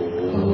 おお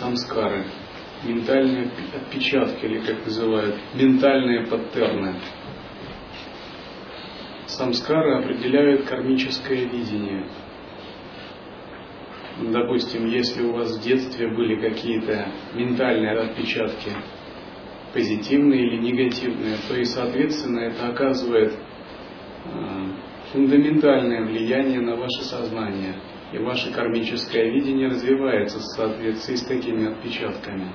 самскары, ментальные отпечатки, или как называют, ментальные паттерны. Самскары определяют кармическое видение. Допустим, если у вас в детстве были какие-то ментальные отпечатки, позитивные или негативные, то и, соответственно, это оказывает э, фундаментальное влияние на ваше сознание – и ваше кармическое видение развивается в соответствии с такими отпечатками.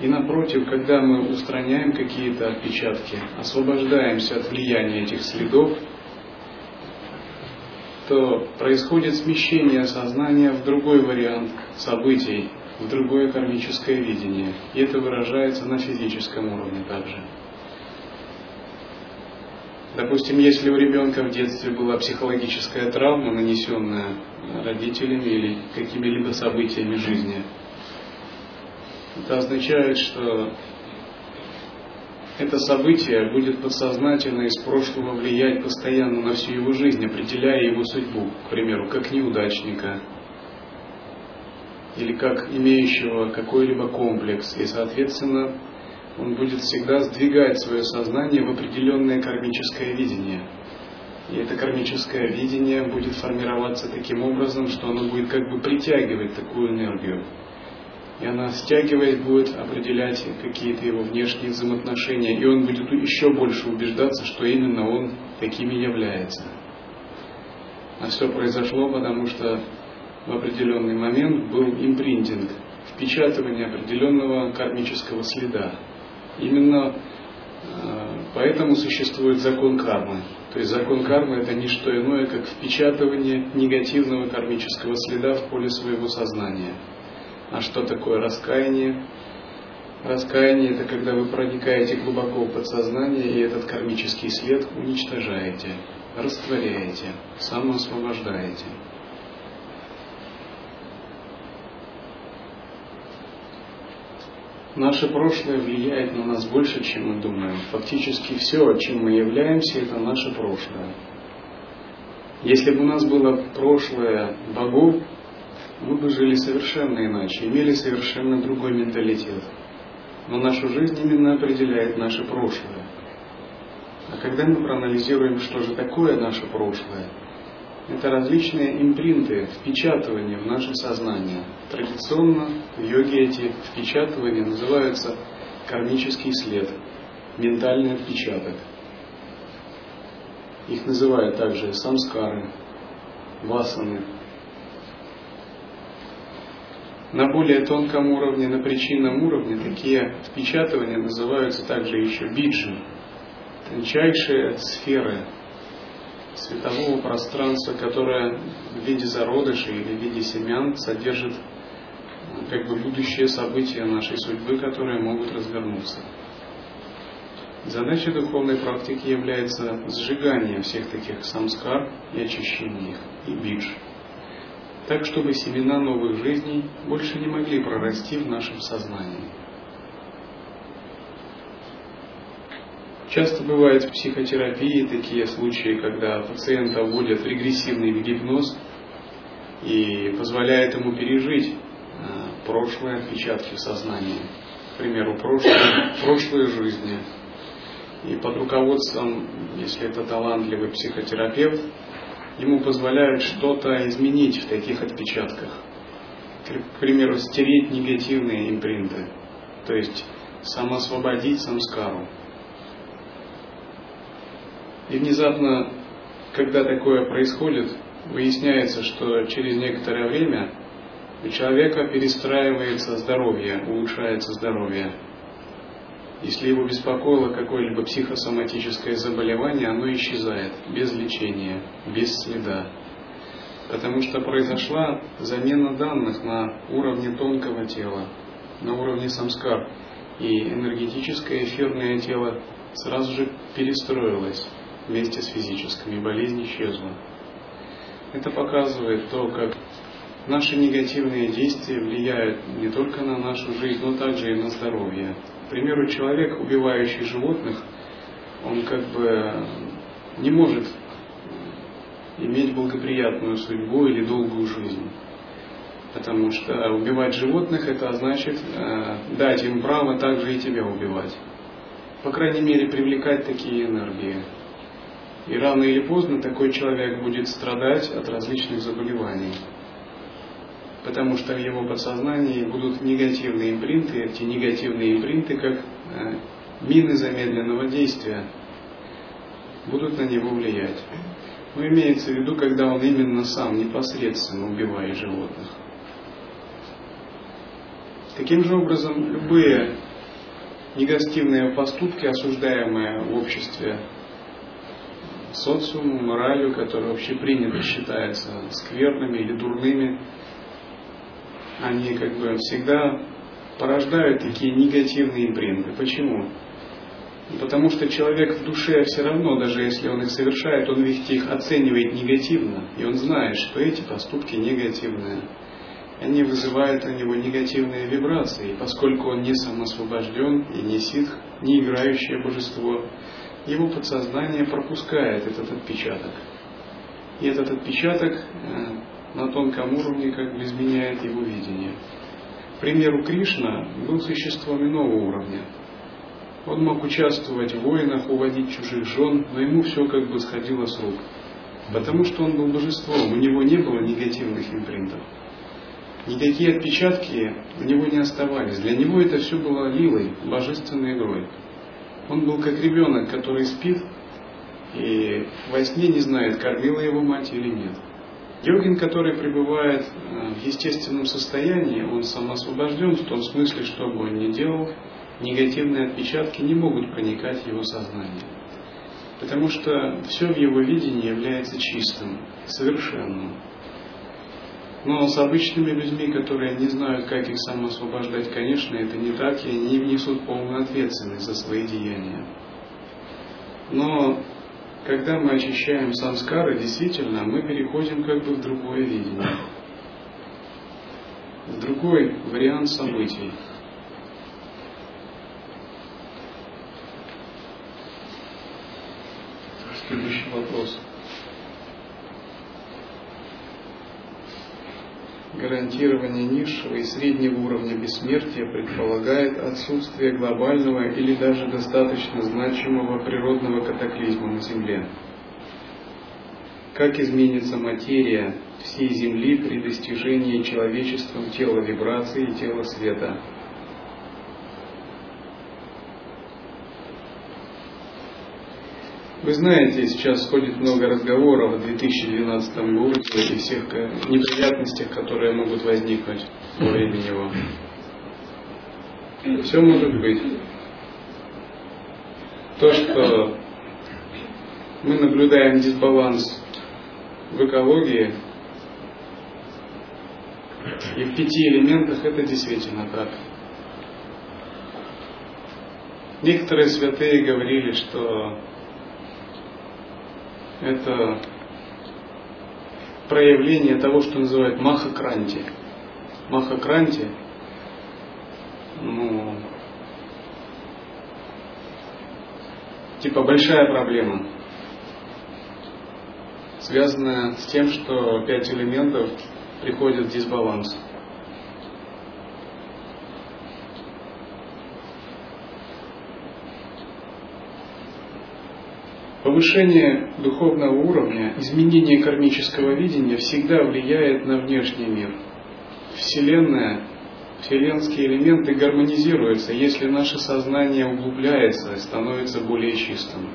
И напротив, когда мы устраняем какие-то отпечатки, освобождаемся от влияния этих следов, то происходит смещение сознания в другой вариант событий, в другое кармическое видение. И это выражается на физическом уровне также. Допустим, если у ребенка в детстве была психологическая травма, нанесенная родителями или какими-либо событиями жизни, это означает, что это событие будет подсознательно из прошлого влиять постоянно на всю его жизнь, определяя его судьбу, к примеру, как неудачника или как имеющего какой-либо комплекс, и, соответственно, он будет всегда сдвигать свое сознание в определенное кармическое видение. И это кармическое видение будет формироваться таким образом, что оно будет как бы притягивать такую энергию. И она стягивает, будет определять какие-то его внешние взаимоотношения, и он будет еще больше убеждаться, что именно он такими является. А все произошло, потому что в определенный момент был импринтинг, впечатывание определенного кармического следа. Именно э, поэтому существует закон кармы. То есть закон кармы это не что иное, как впечатывание негативного кармического следа в поле своего сознания. А что такое раскаяние? Раскаяние это когда вы проникаете глубоко в подсознание и этот кармический след уничтожаете, растворяете, самоосвобождаете. Наше прошлое влияет на нас больше, чем мы думаем. Фактически все, чем мы являемся, это наше прошлое. Если бы у нас было прошлое богов, мы бы жили совершенно иначе, имели совершенно другой менталитет. Но нашу жизнь именно определяет наше прошлое. А когда мы проанализируем, что же такое наше прошлое, это различные импринты, впечатывания в наше сознание. Традиционно в йоге эти впечатывания называются кармический след, ментальный отпечаток. Их называют также самскары, васаны. На более тонком уровне, на причинном уровне, такие впечатывания называются также еще биджи, тончайшие сферы светового пространства, которое в виде зародышей или в виде семян содержит ну, как бы будущие события нашей судьбы, которые могут развернуться. Задача духовной практики является сжигание всех таких самскар и очищение их, и бидж. Так, чтобы семена новых жизней больше не могли прорасти в нашем сознании. Часто бывают в психотерапии такие случаи, когда пациента вводят в регрессивный гипноз и позволяет ему пережить э, прошлые отпечатки в сознании, к примеру, прошлые, прошлые жизни. И под руководством, если это талантливый психотерапевт, ему позволяют что-то изменить в таких отпечатках. К примеру, стереть негативные импринты, то есть самоосвободить самскару. И внезапно, когда такое происходит, выясняется, что через некоторое время у человека перестраивается здоровье, улучшается здоровье. Если его беспокоило какое-либо психосоматическое заболевание, оно исчезает без лечения, без следа. Потому что произошла замена данных на уровне тонкого тела, на уровне самскар. И энергетическое эфирное тело сразу же перестроилось вместе с физическими, болезнь исчезла. Это показывает то, как наши негативные действия влияют не только на нашу жизнь, но также и на здоровье. К примеру, человек, убивающий животных, он как бы не может иметь благоприятную судьбу или долгую жизнь. Потому что убивать животных это значит э, дать им право также и тебя убивать. По крайней мере, привлекать такие энергии. И рано или поздно такой человек будет страдать от различных заболеваний. Потому что в его подсознании будут негативные импринты, эти негативные импринты, как э, мины замедленного действия, будут на него влиять. Но имеется в виду, когда он именно сам непосредственно убивает животных. Таким же образом, любые негативные поступки, осуждаемые в обществе социуму, моралью, которые вообще принято считаются скверными или дурными, они как бы всегда порождают такие негативные импринты. Почему? Потому что человек в душе все равно, даже если он их совершает, он ведь их оценивает негативно, и он знает, что эти поступки негативные. Они вызывают на него негативные вибрации, и поскольку он не самосвобожден и не ситх, не играющее божество, его подсознание пропускает этот отпечаток. И этот отпечаток э, на тонком уровне как бы изменяет его видение. К примеру, Кришна был существом иного уровня. Он мог участвовать в войнах, уводить чужих жен, но ему все как бы сходило с рук. Потому что он был божеством, у него не было негативных импринтов. Никакие отпечатки у него не оставались. Для него это все было лилой, божественной игрой. Он был как ребенок, который спит и во сне не знает, кормила его мать или нет. Йогин, который пребывает э, в естественном состоянии, он самоосвобожден в том смысле, что бы он ни делал, негативные отпечатки не могут проникать в его сознание. Потому что все в его видении является чистым, совершенным. Но с обычными людьми, которые не знают, как их самоосвобождать, конечно, это не так, и они внесут полную ответственность за свои деяния. Но когда мы очищаем санскары, действительно, мы переходим как бы в другое видение, в другой вариант событий. Следующий вопрос. Гарантирование низшего и среднего уровня бессмертия предполагает отсутствие глобального или даже достаточно значимого природного катаклизма на Земле. Как изменится материя всей Земли при достижении человечеством тела вибрации и тела света? Вы знаете, сейчас ходит много разговоров о 2012 году и всех неприятностях, которые могут возникнуть во время него. Все может быть. То, что мы наблюдаем дисбаланс в экологии и в пяти элементах, это действительно так. Некоторые святые говорили, что это проявление того, что называют махакранти. Махакранти, ну, типа большая проблема, связанная с тем, что пять элементов приходят в дисбаланс. Повышение духовного уровня, изменение кармического видения всегда влияет на внешний мир. Вселенная, вселенские элементы гармонизируются, если наше сознание углубляется и становится более чистым.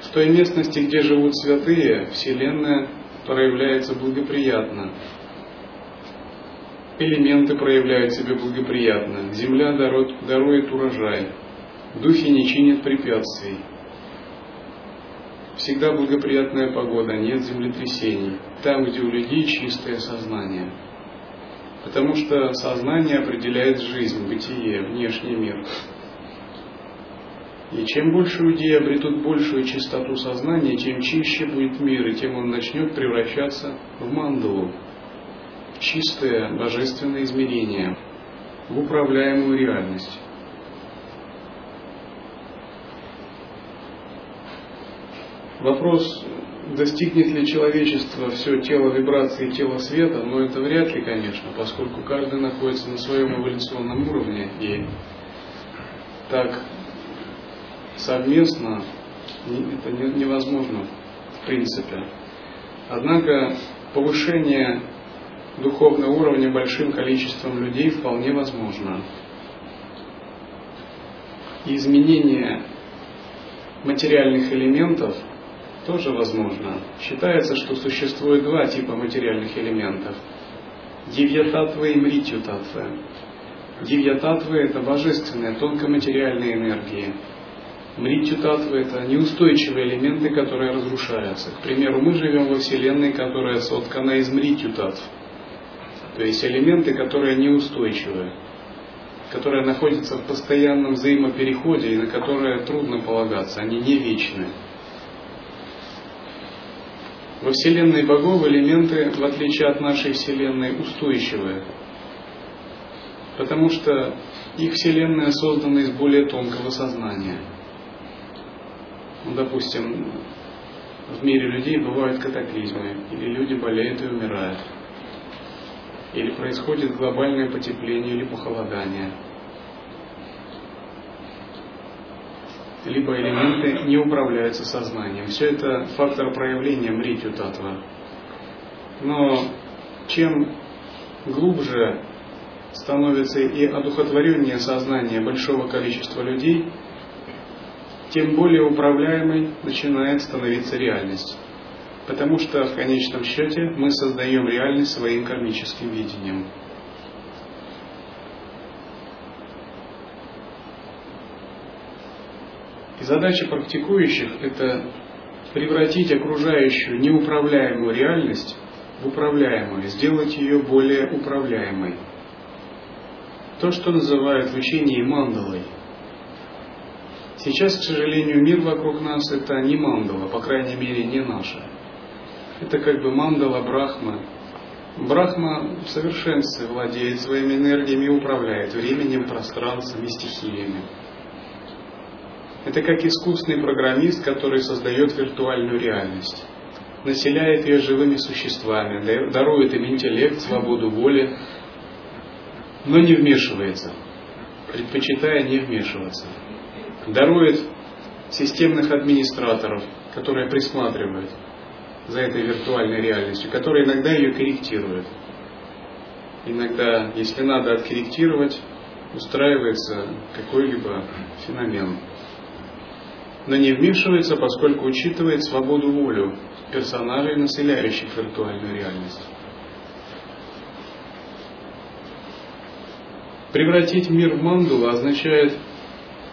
В той местности, где живут святые, Вселенная проявляется благоприятно. Элементы проявляют себя благоприятно. Земля дарует урожай. Духи не чинят препятствий всегда благоприятная погода, нет землетрясений, там, где у людей чистое сознание. Потому что сознание определяет жизнь, бытие, внешний мир. И чем больше людей обретут большую чистоту сознания, тем чище будет мир, и тем он начнет превращаться в мандалу, в чистое божественное измерение, в управляемую реальность. Вопрос, достигнет ли человечество все тело вибрации и тело света, но это вряд ли, конечно, поскольку каждый находится на своем эволюционном уровне, и так совместно это невозможно в принципе. Однако повышение духовного уровня большим количеством людей вполне возможно. И изменение материальных элементов – тоже возможно. Считается, что существует два типа материальных элементов. Дивьятатва и мритютатва. Дивьятатва – это божественные, тонкоматериальные энергии. Мритютатва – это неустойчивые элементы, которые разрушаются. К примеру, мы живем во Вселенной, которая соткана из мритютатв. То есть элементы, которые неустойчивы, которые находятся в постоянном взаимопереходе и на которые трудно полагаться, они не вечны. Во Вселенной богов элементы, в отличие от нашей Вселенной, устойчивые. Потому что их Вселенная создана из более тонкого сознания. Ну, допустим, в мире людей бывают катаклизмы, или люди болеют и умирают, или происходит глобальное потепление или похолодание – либо элементы не управляются сознанием. Все это фактор проявления мритью татва. Но чем глубже становится и одухотворение сознания большого количества людей, тем более управляемой начинает становиться реальность. Потому что в конечном счете мы создаем реальность своим кармическим видением. И задача практикующих – это превратить окружающую неуправляемую реальность в управляемую, сделать ее более управляемой. То, что называют в учении мандалой. Сейчас, к сожалению, мир вокруг нас – это не мандала, по крайней мере, не наша. Это как бы мандала Брахма. Брахма в совершенстве владеет своими энергиями управляет временем, пространством и стихиями. Это как искусный программист, который создает виртуальную реальность, населяет ее живыми существами, дарует им интеллект, свободу воли, но не вмешивается, предпочитая не вмешиваться. Дарует системных администраторов, которые присматривают за этой виртуальной реальностью, которые иногда ее корректируют. Иногда, если надо откорректировать, устраивается какой-либо феномен но не вмешивается, поскольку учитывает свободу волю персонажей, населяющих виртуальную реальность. Превратить мир в мандулу означает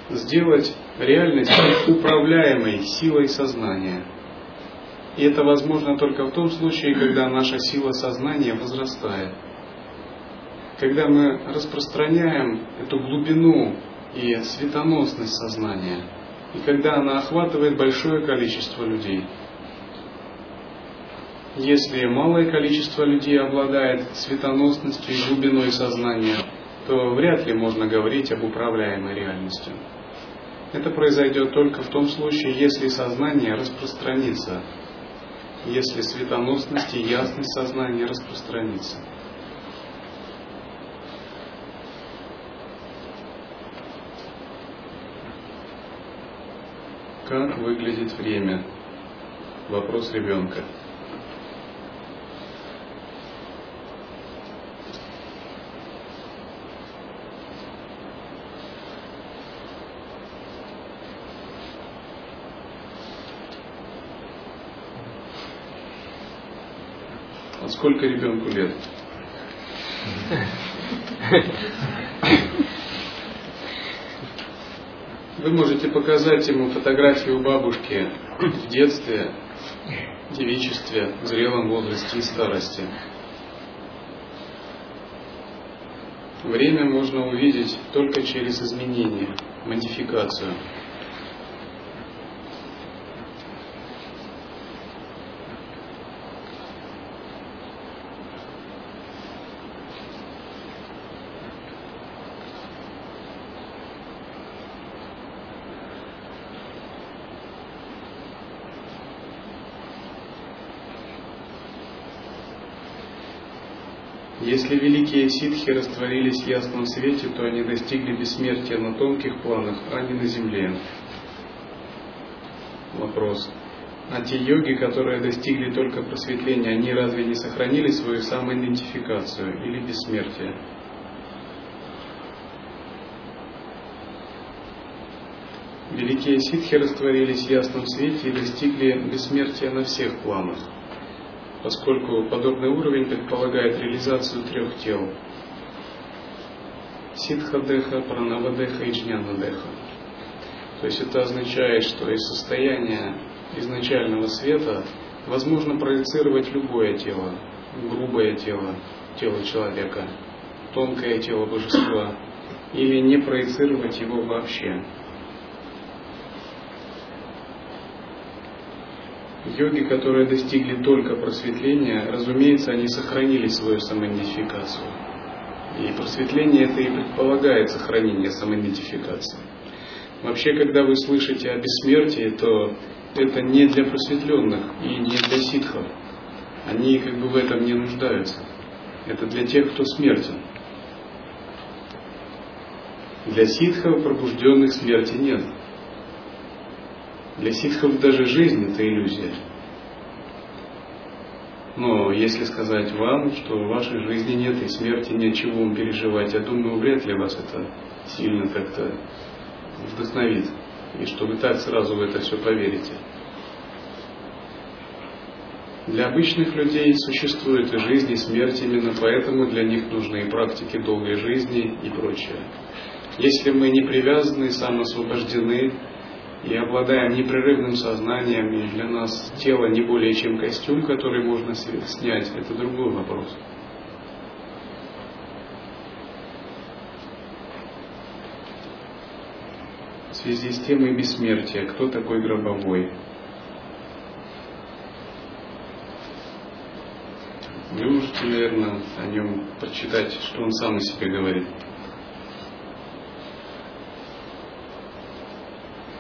сделать реальность управляемой силой сознания. И это возможно только в том случае, когда наша сила сознания возрастает. Когда мы распространяем эту глубину и светоносность сознания – и когда она охватывает большое количество людей. Если малое количество людей обладает светоносностью и глубиной сознания, то вряд ли можно говорить об управляемой реальности. Это произойдет только в том случае, если сознание распространится, если светоносность и ясность сознания распространится. Как выглядит время? Вопрос ребенка. А сколько ребенку лет? Вы можете показать ему фотографию бабушки в детстве, девичестве, в зрелом возрасте и старости. Время можно увидеть только через изменение, модификацию. Если великие ситхи растворились в ясном свете, то они достигли бессмертия на тонких планах, а не на земле. Вопрос. А те йоги, которые достигли только просветления, они разве не сохранили свою самоидентификацию или бессмертие? Великие ситхи растворились в ясном свете и достигли бессмертия на всех планах поскольку подобный уровень предполагает реализацию трех тел. Ситха-деха, Пранава-деха и Джняна-деха. То есть это означает, что из состояния изначального света возможно проецировать любое тело, грубое тело, тело человека, тонкое тело божества, или не проецировать его вообще. Йоги, которые достигли только просветления, разумеется, они сохранили свою самоидентификацию. И просветление это и предполагает сохранение самоидентификации. Вообще, когда вы слышите о бессмертии, то это не для просветленных и не для ситхов. Они как бы в этом не нуждаются. Это для тех, кто смертен. Для ситхов пробужденных смерти нет. Для ситхов даже жизнь – это иллюзия. Но если сказать вам, что в вашей жизни нет и смерти, нет чего вам переживать, я думаю, вряд ли вас это сильно как-то вдохновит. И что вы так сразу в это все поверите. Для обычных людей существует и жизнь, и смерть, именно поэтому для них нужны и практики долгой жизни и прочее. Если мы не привязаны, самоосвобождены, и обладаем непрерывным сознанием, и для нас тело не более чем костюм, который можно снять, это другой вопрос. В связи с темой бессмертия, кто такой гробовой? Вы можете, наверное, о нем прочитать, что он сам о себе говорит.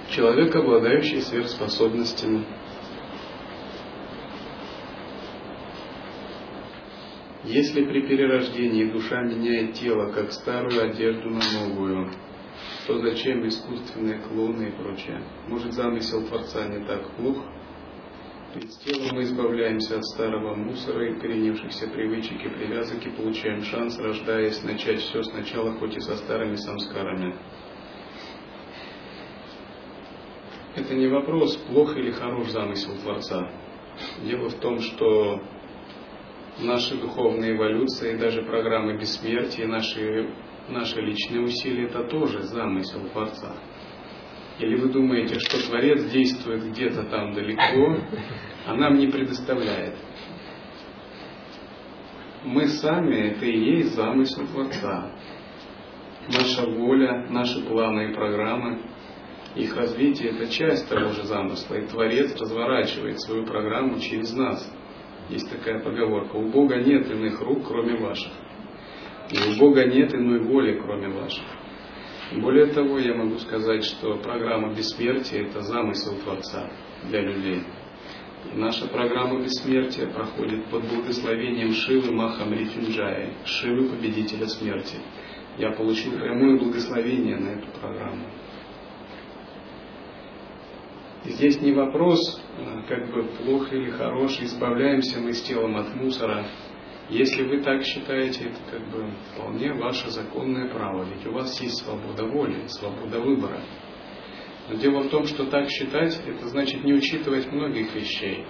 Человек, обладающий сверхспособностями. Если при перерождении душа меняет тело, как старую одежду на новую, то зачем искусственные клоны и прочее? Может замысел Творца не так плох? Ведь с телом мы избавляемся от старого мусора и коренившихся привычек и привязок и получаем шанс, рождаясь, начать все сначала, хоть и со старыми самскарами. Это не вопрос, плох или хорош замысел Творца. Дело в том, что наши духовные эволюции, даже программы бессмертия, наши, наши личные усилия, это тоже замысел Творца. Или вы думаете, что Творец действует где-то там далеко, а нам не предоставляет? Мы сами это и есть замысел Творца. Наша воля, наши планы и программы – их развитие – это часть того же замысла, и Творец разворачивает свою программу через нас. Есть такая поговорка, у Бога нет иных рук, кроме ваших. И у Бога нет иной воли, кроме ваших. Более того, я могу сказать, что программа бессмертия – это замысел Творца для людей. И наша программа бессмертия проходит под благословением Шивы Маха Мритюнджая, Шивы Победителя Смерти. Я получил прямое благословение на эту программу. Здесь не вопрос, э, как бы плохо или хорош, избавляемся мы с телом от мусора. Если вы так считаете, это как бы вполне ваше законное право, ведь у вас есть свобода воли, свобода выбора. Но дело в том, что так считать, это значит не учитывать многих вещей.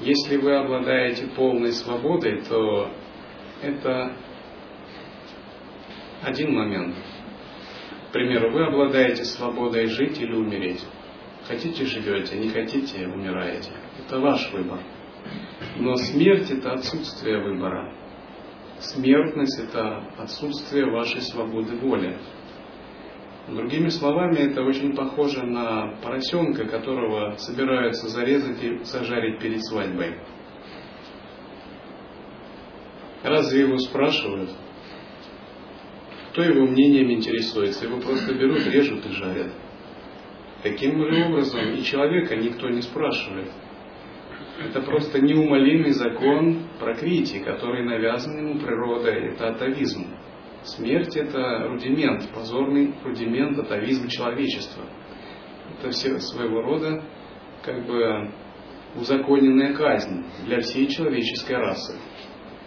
Если вы обладаете полной свободой, то это один момент. К примеру, вы обладаете свободой жить или умереть. Хотите – живете, не хотите – умираете. Это ваш выбор. Но смерть – это отсутствие выбора. Смертность – это отсутствие вашей свободы воли. Другими словами, это очень похоже на поросенка, которого собираются зарезать и зажарить перед свадьбой. Разве его спрашивают? Кто его мнением интересуется? Его просто берут, режут и жарят. Таким же образом и человека никто не спрашивает. Это просто неумолимый закон прокритии, который навязан ему природой. Это атовизм. Смерть – это рудимент, позорный рудимент атовизма человечества. Это все своего рода как бы узаконенная казнь для всей человеческой расы.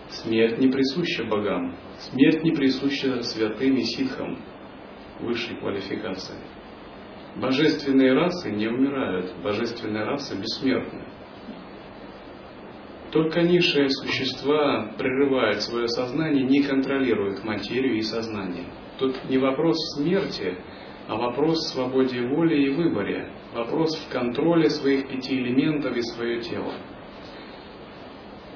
Смерть не присуща богам. Смерть не присуща святым и ситхам высшей квалификации. Божественные расы не умирают, божественные расы бессмертны. Только низшие существа прерывают свое сознание, не контролируют материю и сознание. Тут не вопрос смерти, а вопрос в свободе воли и выборе, вопрос в контроле своих пяти элементов и свое тело.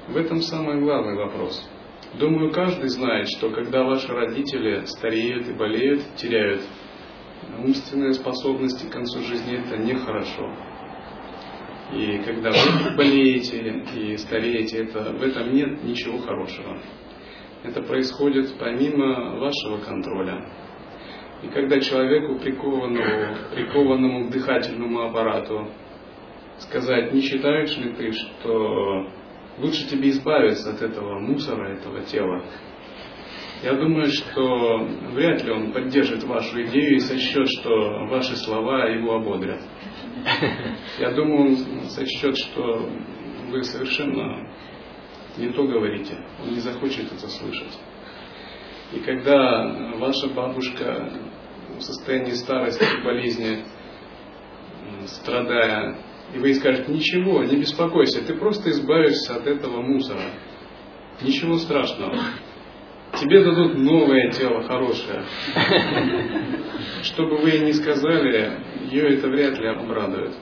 В этом самый главный вопрос. Думаю, каждый знает, что когда ваши родители стареют и болеют, теряют умственные способности к концу жизни, это нехорошо. И когда вы болеете и стареете, это, в этом нет ничего хорошего. Это происходит помимо вашего контроля. И когда человеку, прикованному, прикованному к дыхательному аппарату, сказать, не считаешь ли ты, что лучше тебе избавиться от этого мусора, этого тела, я думаю, что вряд ли он поддержит вашу идею и сочтет, что ваши слова его ободрят. Я думаю, он сочтет, что вы совершенно не то говорите. Он не захочет это слышать. И когда ваша бабушка в состоянии старости и болезни, страдая, и вы ей скажете, ничего, не беспокойся, ты просто избавишься от этого мусора. Ничего страшного тебе дадут новое тело хорошее. Что бы вы ни сказали, ее это вряд ли обрадует.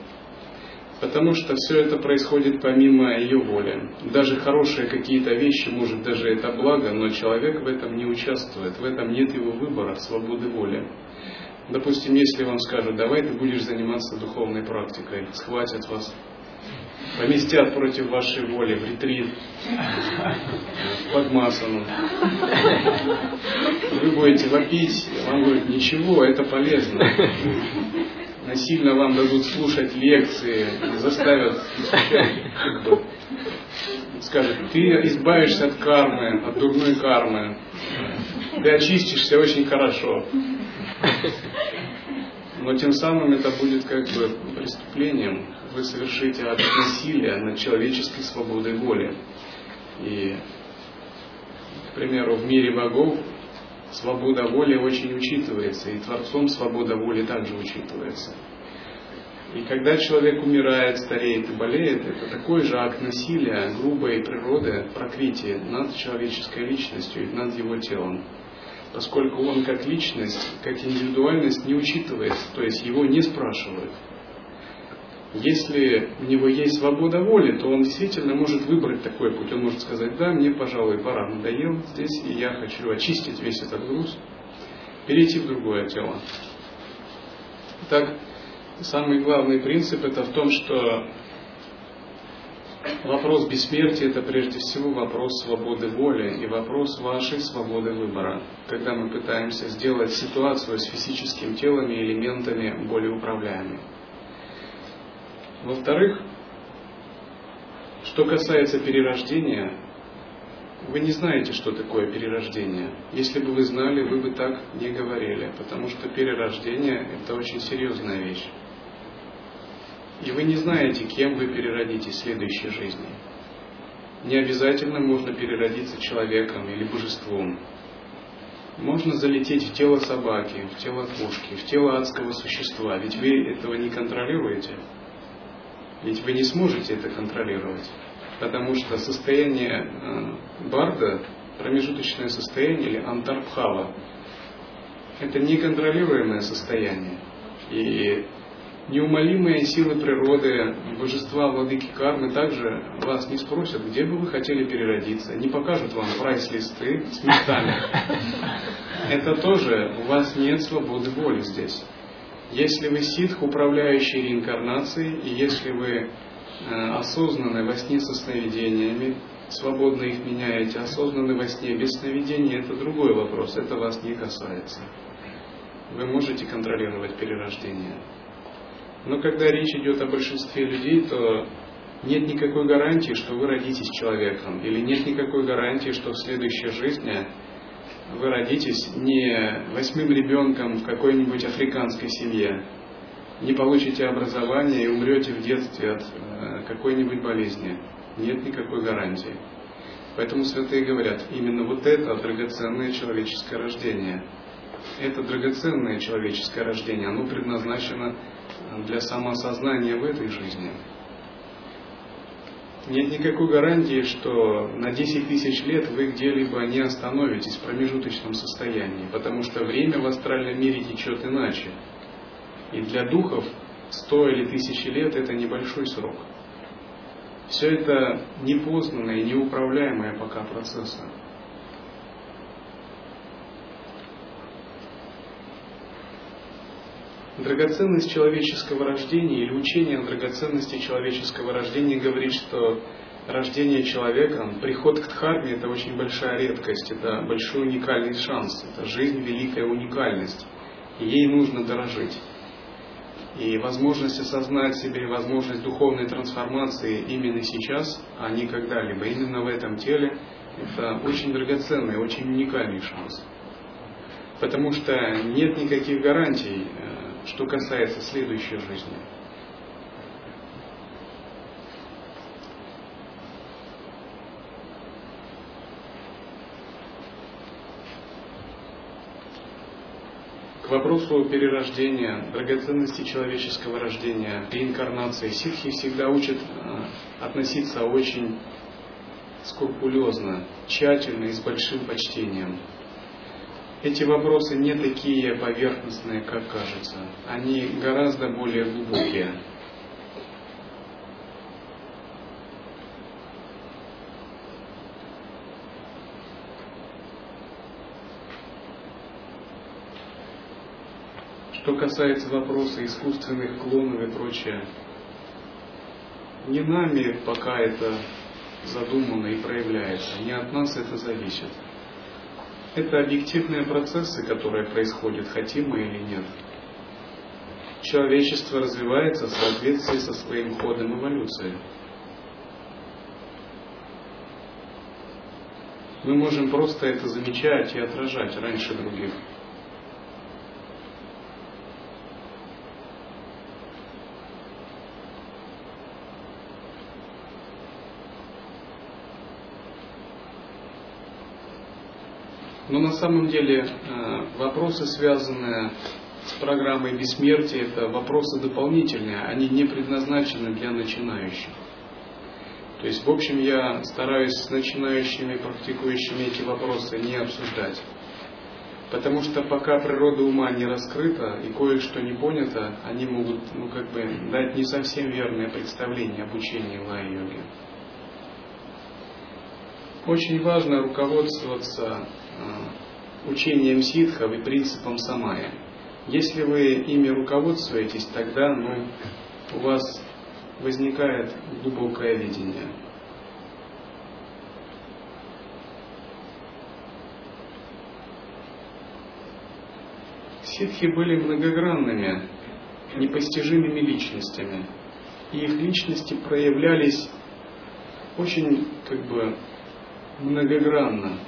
Потому что все это происходит помимо ее воли. Даже хорошие какие-то вещи, может даже это благо, но человек в этом не участвует, в этом нет его выбора, свободы воли. Допустим, если вам скажут, давай ты будешь заниматься духовной практикой, схватят вас, поместят против вашей воли в ретрит, под масану. Вы будете вопить, вам говорят, ничего, это полезно. Насильно вам дадут слушать лекции, заставят, скажут, ты избавишься от кармы, от дурной кармы, ты очистишься очень хорошо. Но тем самым это будет как бы преступлением, вы совершите акт насилия над человеческой свободой воли. И, к примеру, в мире богов свобода воли очень учитывается, и Творцом свобода воли также учитывается. И когда человек умирает, стареет и болеет, это такой же акт насилия, грубой природы, прокрития над человеческой личностью и над его телом. Поскольку он как личность, как индивидуальность не учитывается, то есть его не спрашивают – если у него есть свобода воли, то он действительно может выбрать такой путь. Он может сказать, да, мне, пожалуй, пора надоел здесь, и я хочу очистить весь этот груз, перейти в другое тело. Так, самый главный принцип это в том, что Вопрос бессмертия – это прежде всего вопрос свободы воли и вопрос вашей свободы выбора, когда мы пытаемся сделать ситуацию с физическим телом и элементами более управляемой. Во-вторых, что касается перерождения, вы не знаете, что такое перерождение. Если бы вы знали, вы бы так не говорили, потому что перерождение – это очень серьезная вещь. И вы не знаете, кем вы переродитесь в следующей жизни. Не обязательно можно переродиться человеком или божеством. Можно залететь в тело собаки, в тело кошки, в тело адского существа, ведь вы этого не контролируете. Ведь вы не сможете это контролировать, потому что состояние э, барда, промежуточное состояние или антарбхава, это неконтролируемое состояние. И неумолимые силы природы, божества, владыки кармы также вас не спросят, где бы вы хотели переродиться, не покажут вам прайс-листы с местами. Это тоже у вас нет свободы воли здесь. Если вы ситх, управляющий реинкарнацией, и если вы э, осознаны во сне со сновидениями, свободно их меняете, осознаны во сне без сновидений, это другой вопрос, это вас не касается. Вы можете контролировать перерождение. Но когда речь идет о большинстве людей, то нет никакой гарантии, что вы родитесь человеком, или нет никакой гарантии, что в следующей жизни вы родитесь не восьмым ребенком в какой-нибудь африканской семье, не получите образование и умрете в детстве от э, какой-нибудь болезни. Нет никакой гарантии. Поэтому святые говорят, именно вот это драгоценное человеческое рождение. Это драгоценное человеческое рождение, оно предназначено для самоосознания в этой жизни. Нет никакой гарантии, что на 10 тысяч лет вы где-либо не остановитесь в промежуточном состоянии, потому что время в астральном мире течет иначе. И для духов 100 или тысячи лет это небольшой срок. Все это непознанные, неуправляемые пока процессы. Драгоценность человеческого рождения или учение о драгоценности человеческого рождения говорит, что рождение человека, приход к Дхарме – это очень большая редкость, это большой уникальный шанс, это жизнь великая уникальность, и ей нужно дорожить. И возможность осознать себе, возможность духовной трансформации именно сейчас, а не когда-либо, именно в этом теле, это очень драгоценный, очень уникальный шанс. Потому что нет никаких гарантий, что касается следующей жизни. К вопросу перерождения, драгоценности человеческого рождения, реинкарнации, ситхи всегда учат э, относиться очень скрупулезно, тщательно и с большим почтением эти вопросы не такие поверхностные, как кажется. Они гораздо более глубокие. Что касается вопроса искусственных клонов и прочее, не нами пока это задумано и проявляется, не от нас это зависит. Это объективные процессы, которые происходят, хотим мы или нет. Человечество развивается в соответствии со своим ходом эволюции. Мы можем просто это замечать и отражать раньше других. Но на самом деле э, вопросы, связанные с программой бессмертия, это вопросы дополнительные, они не предназначены для начинающих. То есть, в общем, я стараюсь с начинающими, практикующими эти вопросы не обсуждать. Потому что пока природа ума не раскрыта и кое-что не понято, они могут, ну, как бы, дать не совсем верное представление об учении лай-йоги. Очень важно руководствоваться учением ситхов и принципом самая. Если вы ими руководствуетесь, тогда ну, у вас возникает глубокое видение. Ситхи были многогранными, непостижимыми личностями, и их личности проявлялись очень как бы многогранно.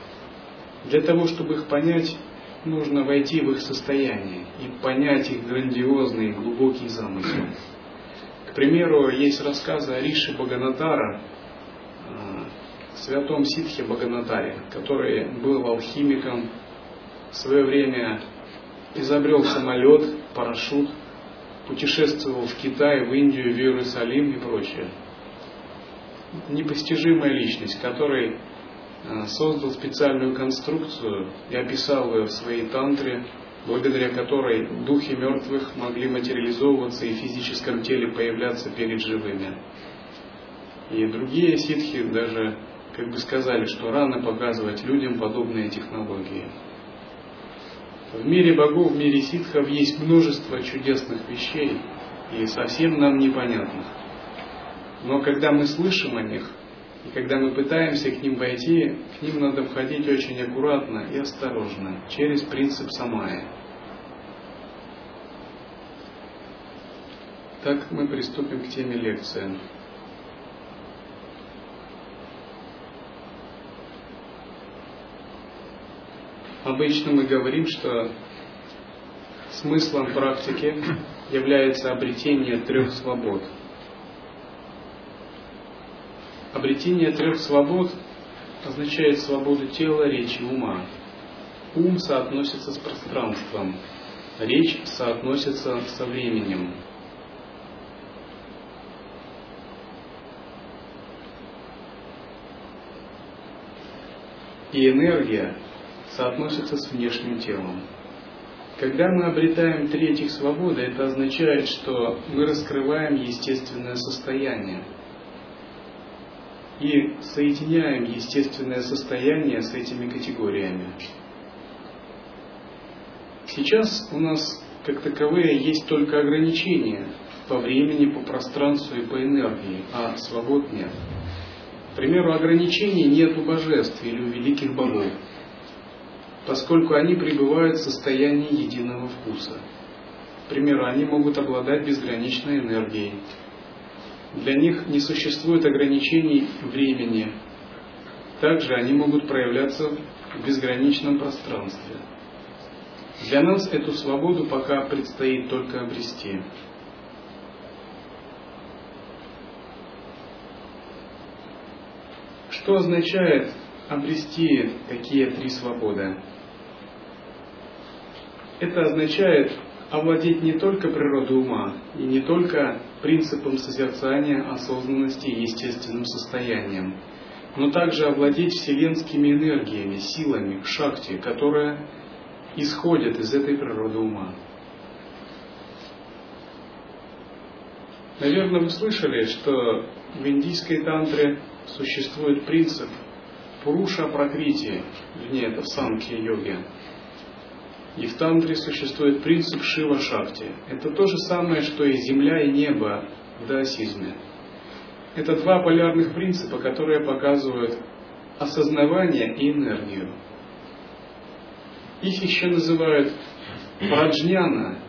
Для того, чтобы их понять, нужно войти в их состояние и понять их грандиозный и глубокий замысел. К примеру, есть рассказы о Рише Баганатара, э, святом Ситхе Баганатаре, который был алхимиком, в свое время изобрел самолет, парашют, путешествовал в Китай, в Индию, в Иерусалим и прочее. Непостижимая личность, который создал специальную конструкцию и описал ее в своей тантре, благодаря которой духи мертвых могли материализовываться и в физическом теле появляться перед живыми. И другие ситхи даже как бы сказали, что рано показывать людям подобные технологии. В мире богов, в мире ситхов есть множество чудесных вещей и совсем нам непонятных. Но когда мы слышим о них, и когда мы пытаемся к ним войти, к ним надо входить очень аккуратно и осторожно, через принцип самая. Так мы приступим к теме лекции. Обычно мы говорим, что смыслом практики является обретение трех свобод. Обретение трех свобод означает свободу тела, речи, ума. Ум соотносится с пространством, речь соотносится со временем. И энергия соотносится с внешним телом. Когда мы обретаем третьих свободы, это означает, что мы раскрываем естественное состояние и соединяем естественное состояние с этими категориями. Сейчас у нас как таковые есть только ограничения по времени, по пространству и по энергии, а свобод нет. К примеру, ограничений нет у божеств или у великих богов поскольку они пребывают в состоянии единого вкуса. К примеру, они могут обладать безграничной энергией. Для них не существует ограничений времени. Также они могут проявляться в безграничном пространстве. Для нас эту свободу пока предстоит только обрести. Что означает обрести такие три свободы? Это означает овладеть не только природой ума и не только принципом созерцания, осознанности и естественным состоянием, но также овладеть вселенскими энергиями, силами, шакти, которые исходят из этой природы ума. Наверное, вы слышали, что в индийской тантре существует принцип Пуруша Пракрити, вернее, это в Санкхе-йоге, и в тантре существует принцип Шива Шакти. Это то же самое, что и земля и небо в даосизме. Это два полярных принципа, которые показывают осознавание и энергию. Их еще называют праджняна,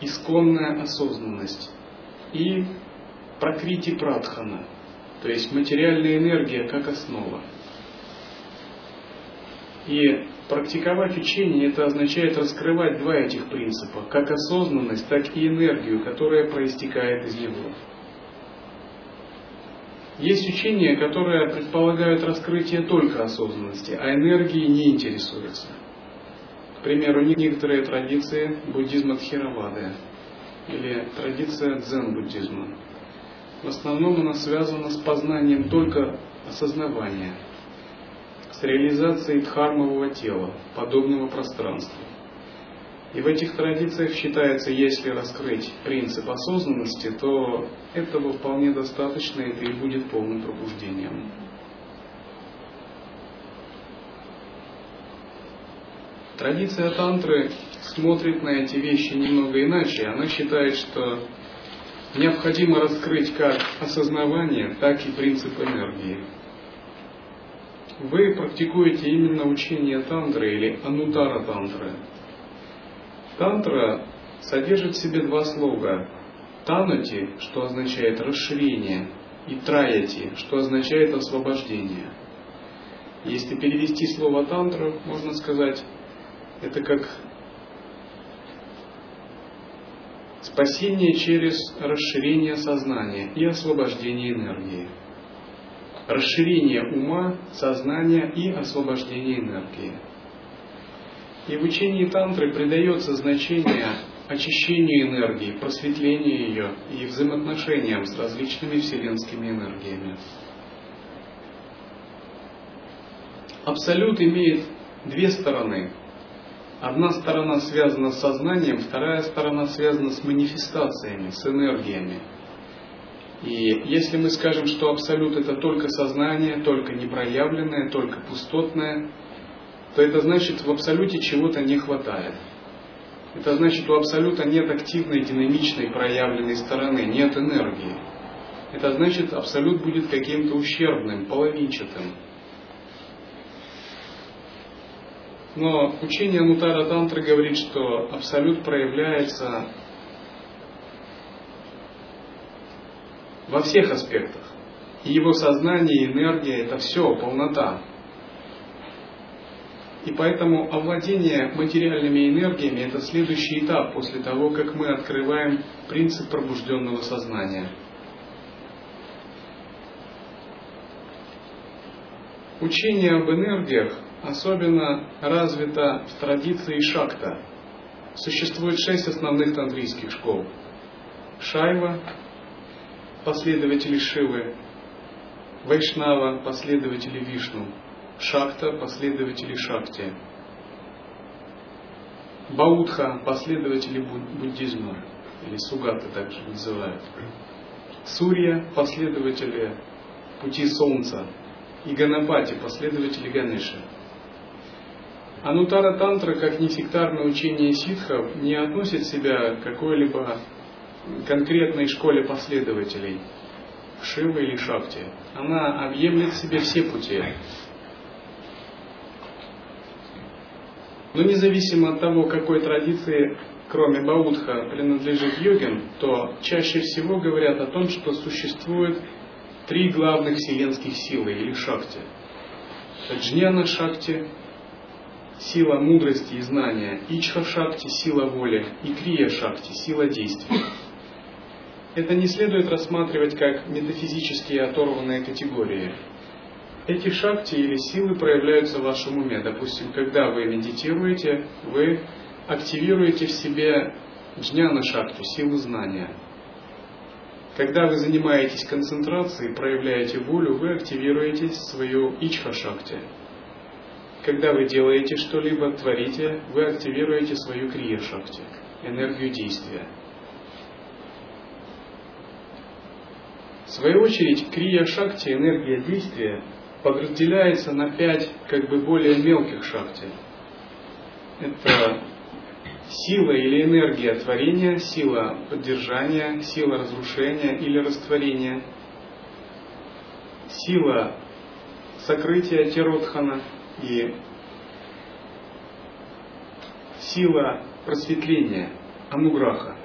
исконная осознанность, и пракрити прадхана, то есть материальная энергия как основа. И Практиковать учение это означает раскрывать два этих принципа, как осознанность, так и энергию, которая проистекает из него. Есть учения, которые предполагают раскрытие только осознанности, а энергии не интересуются. К примеру, некоторые традиции буддизма Тхировады или традиция дзен-буддизма. В основном она связана с познанием только осознавания – с реализацией дхармового тела, подобного пространству. И в этих традициях считается, если раскрыть принцип осознанности, то этого вполне достаточно, и это и будет полным пробуждением. Традиция тантры смотрит на эти вещи немного иначе. Она считает, что необходимо раскрыть как осознавание, так и принцип энергии. Вы практикуете именно учение тантры или анутара тантры. Тантра содержит в себе два слога. Танати, что означает расширение, и траяти, что означает освобождение. Если перевести слово тантра, можно сказать, это как спасение через расширение сознания и освобождение энергии. Расширение ума, сознания и освобождение энергии. И в учении тантры придается значение очищению энергии, просветлению ее и взаимоотношениям с различными вселенскими энергиями. Абсолют имеет две стороны. Одна сторона связана с сознанием, вторая сторона связана с манифестациями, с энергиями. И если мы скажем, что абсолют это только сознание, только непроявленное, только пустотное, то это значит в абсолюте чего-то не хватает. Это значит, у абсолюта нет активной, динамичной, проявленной стороны, нет энергии. Это значит, абсолют будет каким-то ущербным, половинчатым. Но учение Анутара Тантры говорит, что абсолют проявляется во всех аспектах. И его сознание, энергия – это все, полнота. И поэтому овладение материальными энергиями – это следующий этап после того, как мы открываем принцип пробужденного сознания. Учение об энергиях особенно развито в традиции шакта. Существует шесть основных тантрийских школ. Шайва, последователи Шивы, Вайшнава, последователи Вишну – Шакта – последователи Шакти. Баудха – последователи буддизма, или Сугата также называют. Сурья – последователи пути Солнца. И Ганапати – последователи Ганеши. Анутара Тантра, как несектарное учение ситхов, не относит себя к какой-либо конкретной школе последователей Шивы или Шакти. Она объемлет в себе все пути, Но независимо от того, какой традиции, кроме Баудха, принадлежит йогин, то чаще всего говорят о том, что существует три главных вселенских силы или шакти. Джняна шакти, сила мудрости и знания, Ичха шакти, сила воли, и Крия шакти, сила действия. Это не следует рассматривать как метафизические оторванные категории. Эти шакти или силы проявляются в вашем уме. Допустим, когда вы медитируете, вы активируете в себе джняна шакту, силу знания. Когда вы занимаетесь концентрацией, проявляете волю, вы активируете свою ичха шакти. Когда вы делаете что-либо, творите, вы активируете свою крия шакти, энергию действия. Свою очередь, крия шакти, энергия действия, подразделяется на пять как бы более мелких шакти. Это сила или энергия творения, сила поддержания, сила разрушения или растворения, сила сокрытия Тиротхана и сила просветления, ануграха.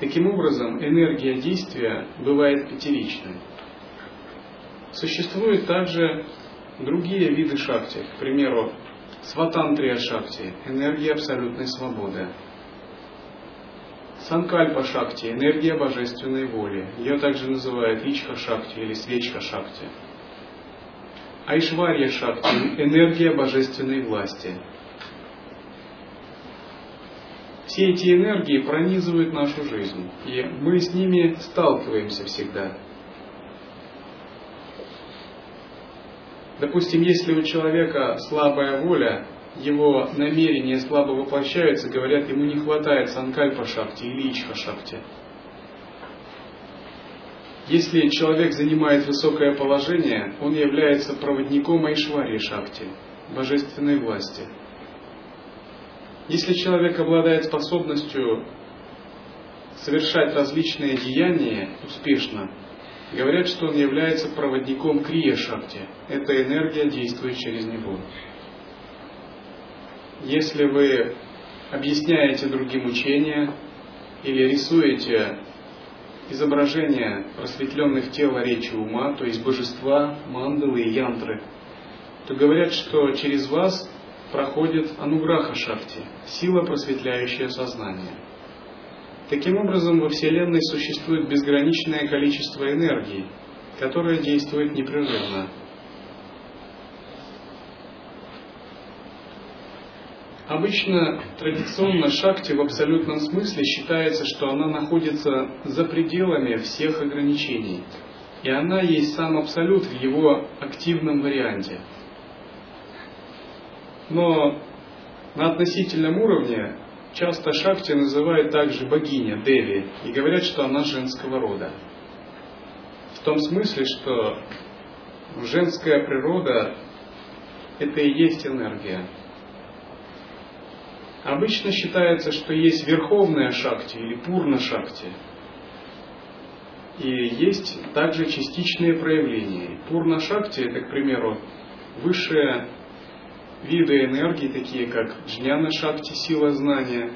Таким образом, энергия действия бывает пятеричной. Существуют также другие виды шакти, к примеру, сватантрия шакти, энергия абсолютной свободы. Санкальпа шакти, энергия божественной воли. Ее также называют ичха шакти или свечка шакти. Айшварья шакти, энергия божественной власти. Все эти энергии пронизывают нашу жизнь, и мы с ними сталкиваемся всегда. Допустим, если у человека слабая воля, его намерения слабо воплощаются, говорят, ему не хватает санкальпа шакти или ичха шакти. Если человек занимает высокое положение, он является проводником Айшвари Шакти, божественной власти. Если человек обладает способностью совершать различные деяния успешно, говорят, что он является проводником Крия Шакти. Эта энергия действует через него. Если вы объясняете другим учения или рисуете изображения просветленных тела речи ума, то есть божества, мандалы и янтры, то говорят, что через вас проходит ануграха шакти, сила, просветляющая сознание. Таким образом, во Вселенной существует безграничное количество энергии, которая действует непрерывно. Обычно традиционно шакти в абсолютном смысле считается, что она находится за пределами всех ограничений, и она есть сам абсолют в его активном варианте – но на относительном уровне часто Шакти называют также богиня, Деви, и говорят, что она женского рода. В том смысле, что женская природа – это и есть энергия. Обычно считается, что есть верховная шакти или пурна шакти. И есть также частичные проявления. Пурна шакти – это, к примеру, высшая виды энергии, такие как джняна шакти, сила знания,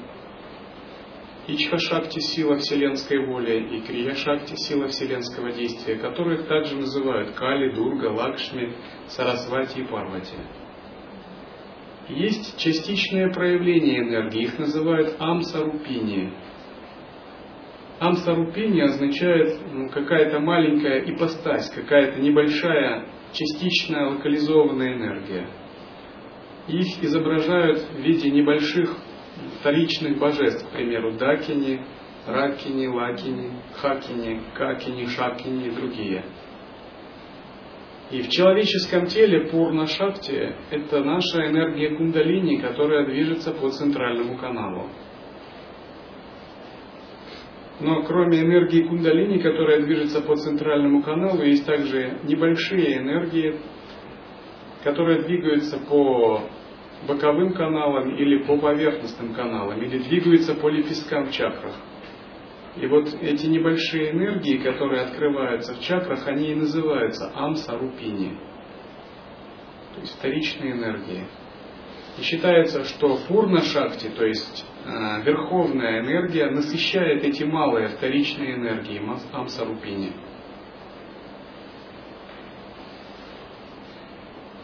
ичха шакти, сила вселенской воли, и крия шакти, сила вселенского действия, которых также называют Кали, Дурга, Лакшми, Сарасвати и Парвати. Есть частичное проявление энергии, их называют амсарупини. Амсарупини означает ну, какая-то маленькая ипостась, какая-то небольшая частичная локализованная энергия – их изображают в виде небольших вторичных божеств, к примеру, Дакини, Ракини, Лакини, Хакини, Какини, Шакини и другие. И в человеческом теле Пурна Шакти – это наша энергия кундалини, которая движется по центральному каналу. Но кроме энергии кундалини, которая движется по центральному каналу, есть также небольшие энергии, которые двигаются по боковым каналам или по поверхностным каналам, или двигаются по лепесткам в чакрах. И вот эти небольшие энергии, которые открываются в чакрах, они и называются амсарупини, то есть вторичные энергии. И считается, что пурна шакти, то есть э, верховная энергия, насыщает эти малые вторичные энергии амсарупини.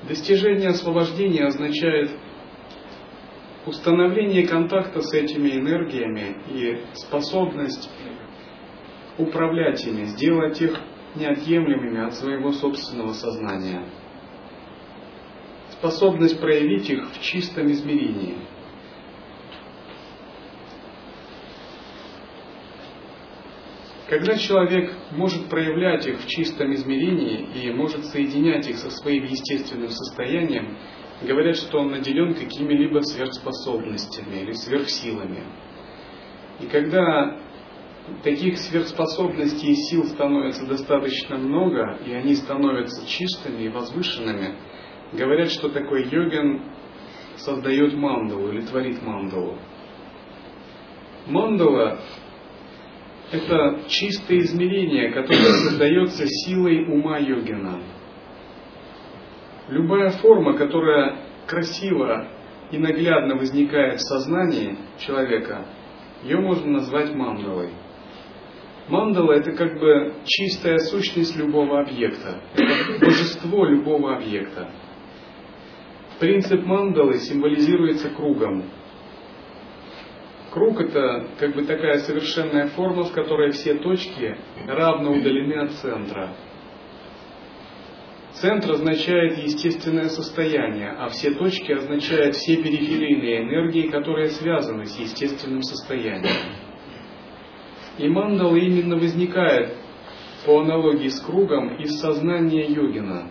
Достижение освобождения означает установление контакта с этими энергиями и способность управлять ими, сделать их неотъемлемыми от своего собственного сознания. Способность проявить их в чистом измерении – Когда человек может проявлять их в чистом измерении и может соединять их со своим естественным состоянием, говорят, что он наделен какими-либо сверхспособностями или сверхсилами. И когда таких сверхспособностей и сил становится достаточно много, и они становятся чистыми и возвышенными, говорят, что такой йогин создает мандалу или творит мандалу. Мандала это чистое измерение, которое создается силой ума йогина. Любая форма, которая красиво и наглядно возникает в сознании человека, ее можно назвать мандалой. Мандала это как бы чистая сущность любого объекта, это божество любого объекта. Принцип мандалы символизируется кругом. Круг это как бы такая совершенная форма, в которой все точки равно удалены от центра. Центр означает естественное состояние, а все точки означают все периферийные энергии, которые связаны с естественным состоянием. И мандала именно возникает по аналогии с кругом из сознания йогина.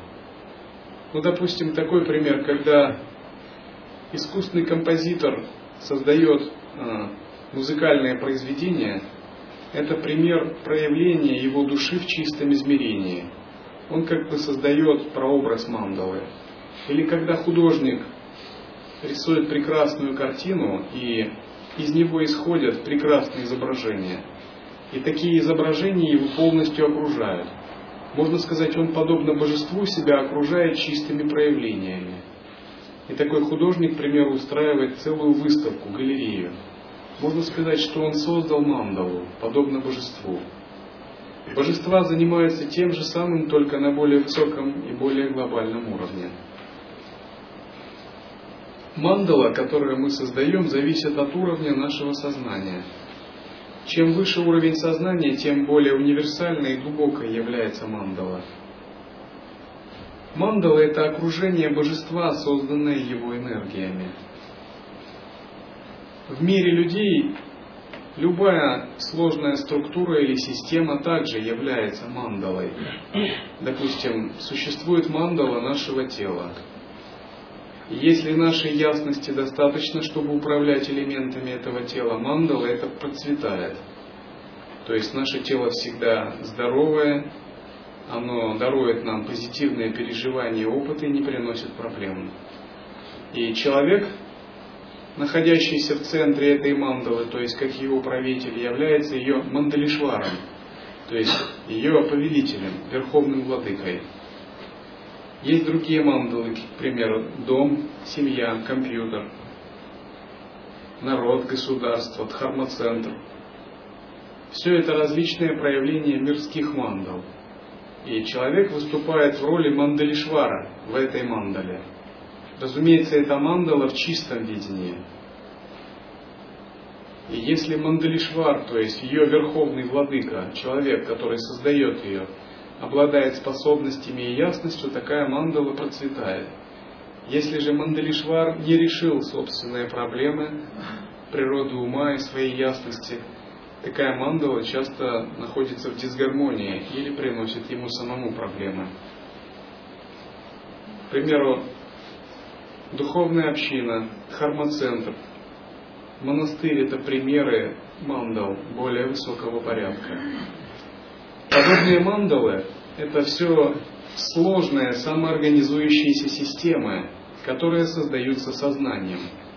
Ну, допустим, такой пример, когда искусственный композитор создает музыкальное произведение, это пример проявления его души в чистом измерении. Он как бы создает прообраз мандалы. Или когда художник рисует прекрасную картину, и из него исходят прекрасные изображения. И такие изображения его полностью окружают. Можно сказать, он подобно божеству себя окружает чистыми проявлениями. И такой художник, к примеру, устраивает целую выставку, галерею. Можно сказать, что он создал мандалу, подобно божеству. Божества занимаются тем же самым, только на более высоком и более глобальном уровне. Мандала, которую мы создаем, зависит от уровня нашего сознания. Чем выше уровень сознания, тем более универсальной и глубокой является мандала. Мандала – это окружение божества, созданное его энергиями. В мире людей любая сложная структура или система также является мандалой. Допустим, существует мандала нашего тела. Если нашей ясности достаточно, чтобы управлять элементами этого тела, мандала это процветает. То есть наше тело всегда здоровое, оно дарует нам позитивные переживания и опыты и не приносит проблем. И человек, находящийся в центре этой мандалы, то есть как его правитель, является ее мандалишваром, то есть ее повелителем, верховным владыкой. Есть другие мандалы, к примеру, дом, семья, компьютер, народ, государство, дхарма-центр. Все это различные проявления мирских мандал – и человек выступает в роли мандалишвара в этой мандале. Разумеется, это мандала в чистом видении. И если мандалишвар, то есть ее верховный владыка, человек, который создает ее, обладает способностями и ясностью, такая мандала процветает. Если же мандалишвар не решил собственные проблемы, природы ума и своей ясности – такая мандала часто находится в дисгармонии или приносит ему самому проблемы. К примеру, духовная община, дхарма-центр, монастырь – это примеры мандал более высокого порядка. Подобные мандалы – это все сложные самоорганизующиеся системы, которые создаются сознанием –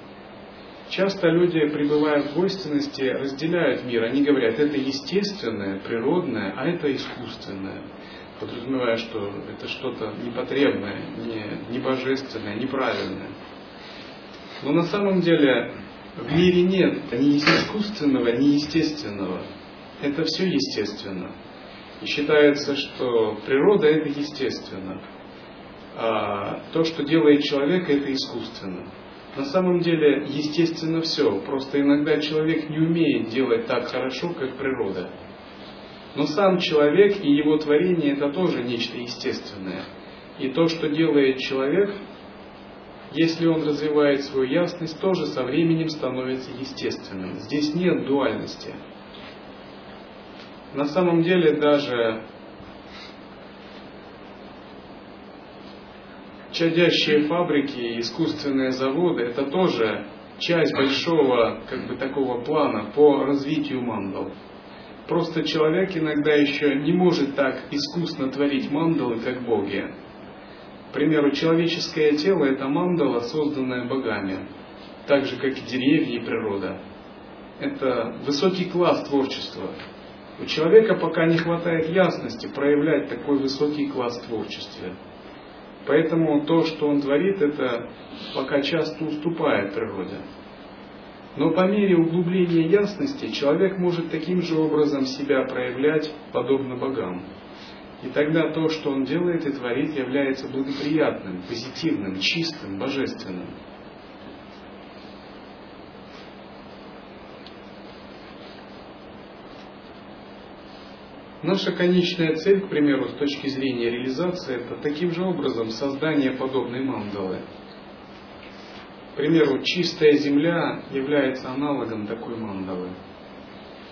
Часто люди, пребывая в двойственности, разделяют мир. Они говорят, это естественное, природное, а это искусственное. Подразумевая, что это что-то непотребное, не, не божественное, неправильное. Но на самом деле в мире нет ни искусственного, ни естественного. Это все естественно. И считается, что природа это естественно. А то, что делает человек, это искусственно. На самом деле, естественно все, просто иногда человек не умеет делать так хорошо, как природа. Но сам человек и его творение это тоже нечто естественное. И то, что делает человек, если он развивает свою ясность, тоже со временем становится естественным. Здесь нет дуальности. На самом деле даже чадящие фабрики, искусственные заводы, это тоже часть большого, как бы такого плана по развитию мандал. Просто человек иногда еще не может так искусно творить мандалы, как боги. К примеру, человеческое тело – это мандала, созданная богами, так же, как и деревья и природа. Это высокий класс творчества. У человека пока не хватает ясности проявлять такой высокий класс творчества. Поэтому то, что он творит, это пока часто уступает природе. Но по мере углубления ясности человек может таким же образом себя проявлять, подобно богам. И тогда то, что он делает и творит, является благоприятным, позитивным, чистым, божественным. Наша конечная цель, к примеру, с точки зрения реализации, это таким же образом создание подобной мандалы. К примеру, чистая земля является аналогом такой мандалы.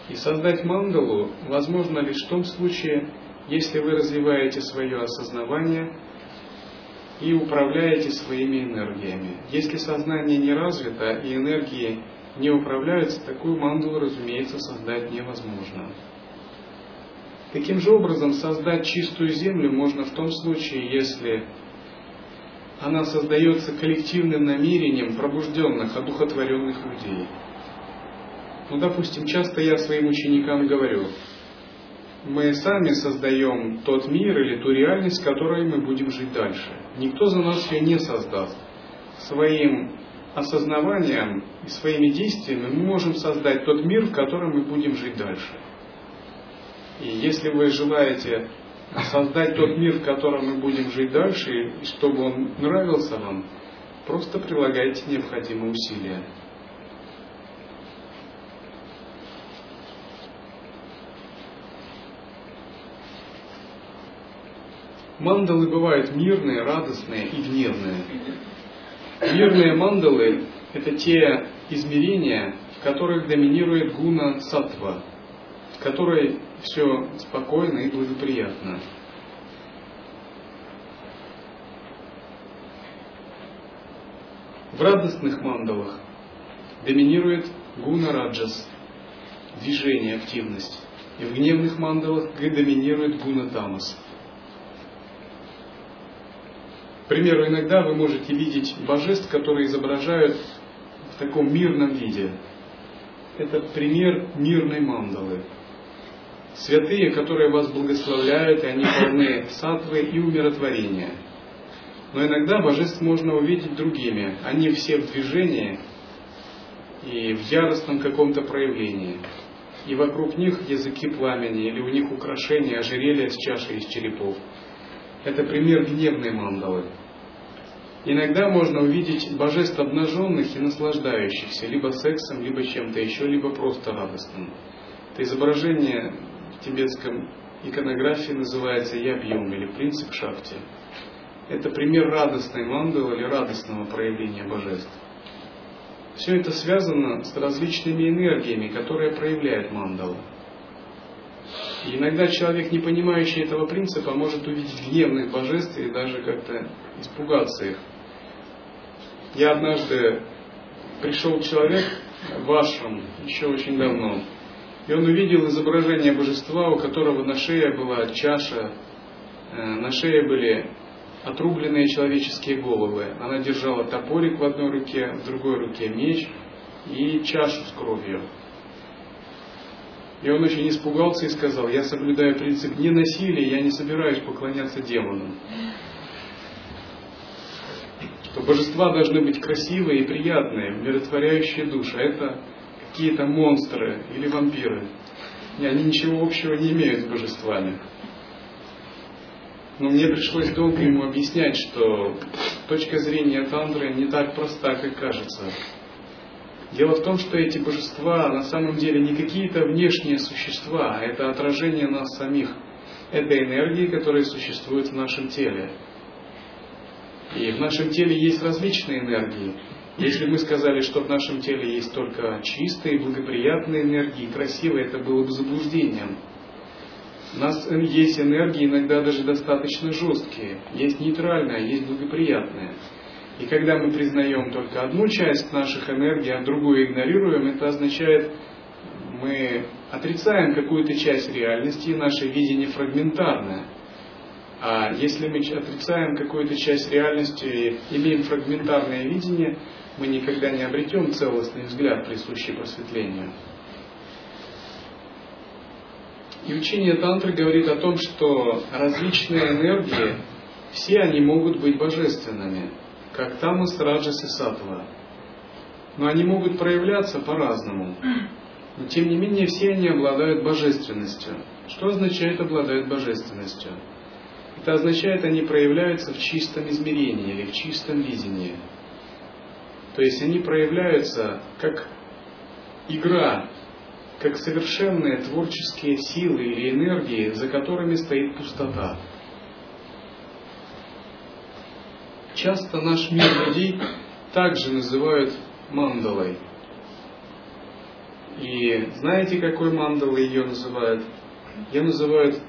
И создать мандалу возможно лишь в том случае, если вы развиваете свое осознавание и управляете своими энергиями. Если сознание не развито и энергии не управляются, такую мандалу, разумеется, создать невозможно. Таким же образом, создать чистую землю можно в том случае, если она создается коллективным намерением пробужденных, одухотворенных людей. Ну, допустим, часто я своим ученикам говорю, мы сами создаем тот мир или ту реальность, в которой мы будем жить дальше. Никто за нас ее не создаст. Своим осознаванием и своими действиями мы можем создать тот мир, в котором мы будем жить дальше. И если вы желаете создать тот мир, в котором мы будем жить дальше, и чтобы он нравился вам, просто прилагайте необходимые усилия. Мандалы бывают мирные, радостные и гневные. Мирные мандалы – это те измерения, в которых доминирует гуна сатва, в которой все спокойно и благоприятно. В радостных мандалах доминирует гуна раджас, движение, активность. И в гневных мандалах доминирует гуна тамас, к примеру, иногда вы можете видеть божеств, которые изображают в таком мирном виде. Это пример мирной мандалы. Святые, которые вас благословляют, и они полны сатвы и умиротворения. Но иногда божеств можно увидеть другими. Они все в движении и в яростном каком-то проявлении. И вокруг них языки пламени, или у них украшения, ожерелья с чашей из черепов – это пример гневной мандалы. Иногда можно увидеть божеств обнаженных и наслаждающихся либо сексом, либо чем-то еще, либо просто радостным. Это изображение тибетском иконографии называется ябьем или принцип шахти. Это пример радостной мандалы или радостного проявления божеств. Все это связано с различными энергиями, которые проявляет мандала. И иногда человек, не понимающий этого принципа, может увидеть гневных божеств и даже как-то испугаться их. Я однажды пришел человек в ашрам еще очень давно, и он увидел изображение божества, у которого на шее была чаша, э, на шее были отрубленные человеческие головы. Она держала топорик в одной руке, в другой руке меч и чашу с кровью. И он очень испугался и сказал, я соблюдаю принцип ненасилия, я не собираюсь поклоняться демонам. Что божества должны быть красивые и приятные, умиротворяющие душу. А это какие-то монстры или вампиры. И они ничего общего не имеют с божествами. Но мне пришлось долго ему объяснять, что точка зрения тантры не так проста, как кажется. Дело в том, что эти божества на самом деле не какие-то внешние существа, а это отражение нас самих. Это энергии, которые существуют в нашем теле. И в нашем теле есть различные энергии. Если мы сказали, что в нашем теле есть только чистые, благоприятные энергии, красивые, это было бы заблуждением. У нас есть энергии иногда даже достаточно жесткие, есть нейтральная, есть благоприятная. И когда мы признаем только одну часть наших энергий, а другую игнорируем, это означает, мы отрицаем какую-то часть реальности, и наше видение фрагментарное. А если мы отрицаем какую-то часть реальности и имеем фрагментарное видение, мы никогда не обретем целостный взгляд, присущий просветлению. И учение тантры говорит о том, что различные энергии, все они могут быть божественными как тамас, раджас и сатва. Но они могут проявляться по-разному. Но тем не менее все они обладают божественностью. Что означает обладают божественностью? Это означает, они проявляются в чистом измерении или в чистом видении. То есть они проявляются как игра, как совершенные творческие силы или энергии, за которыми стоит пустота. Часто наш мир людей также называют мандалой. И знаете, какой мандалой ее называют? Ее называют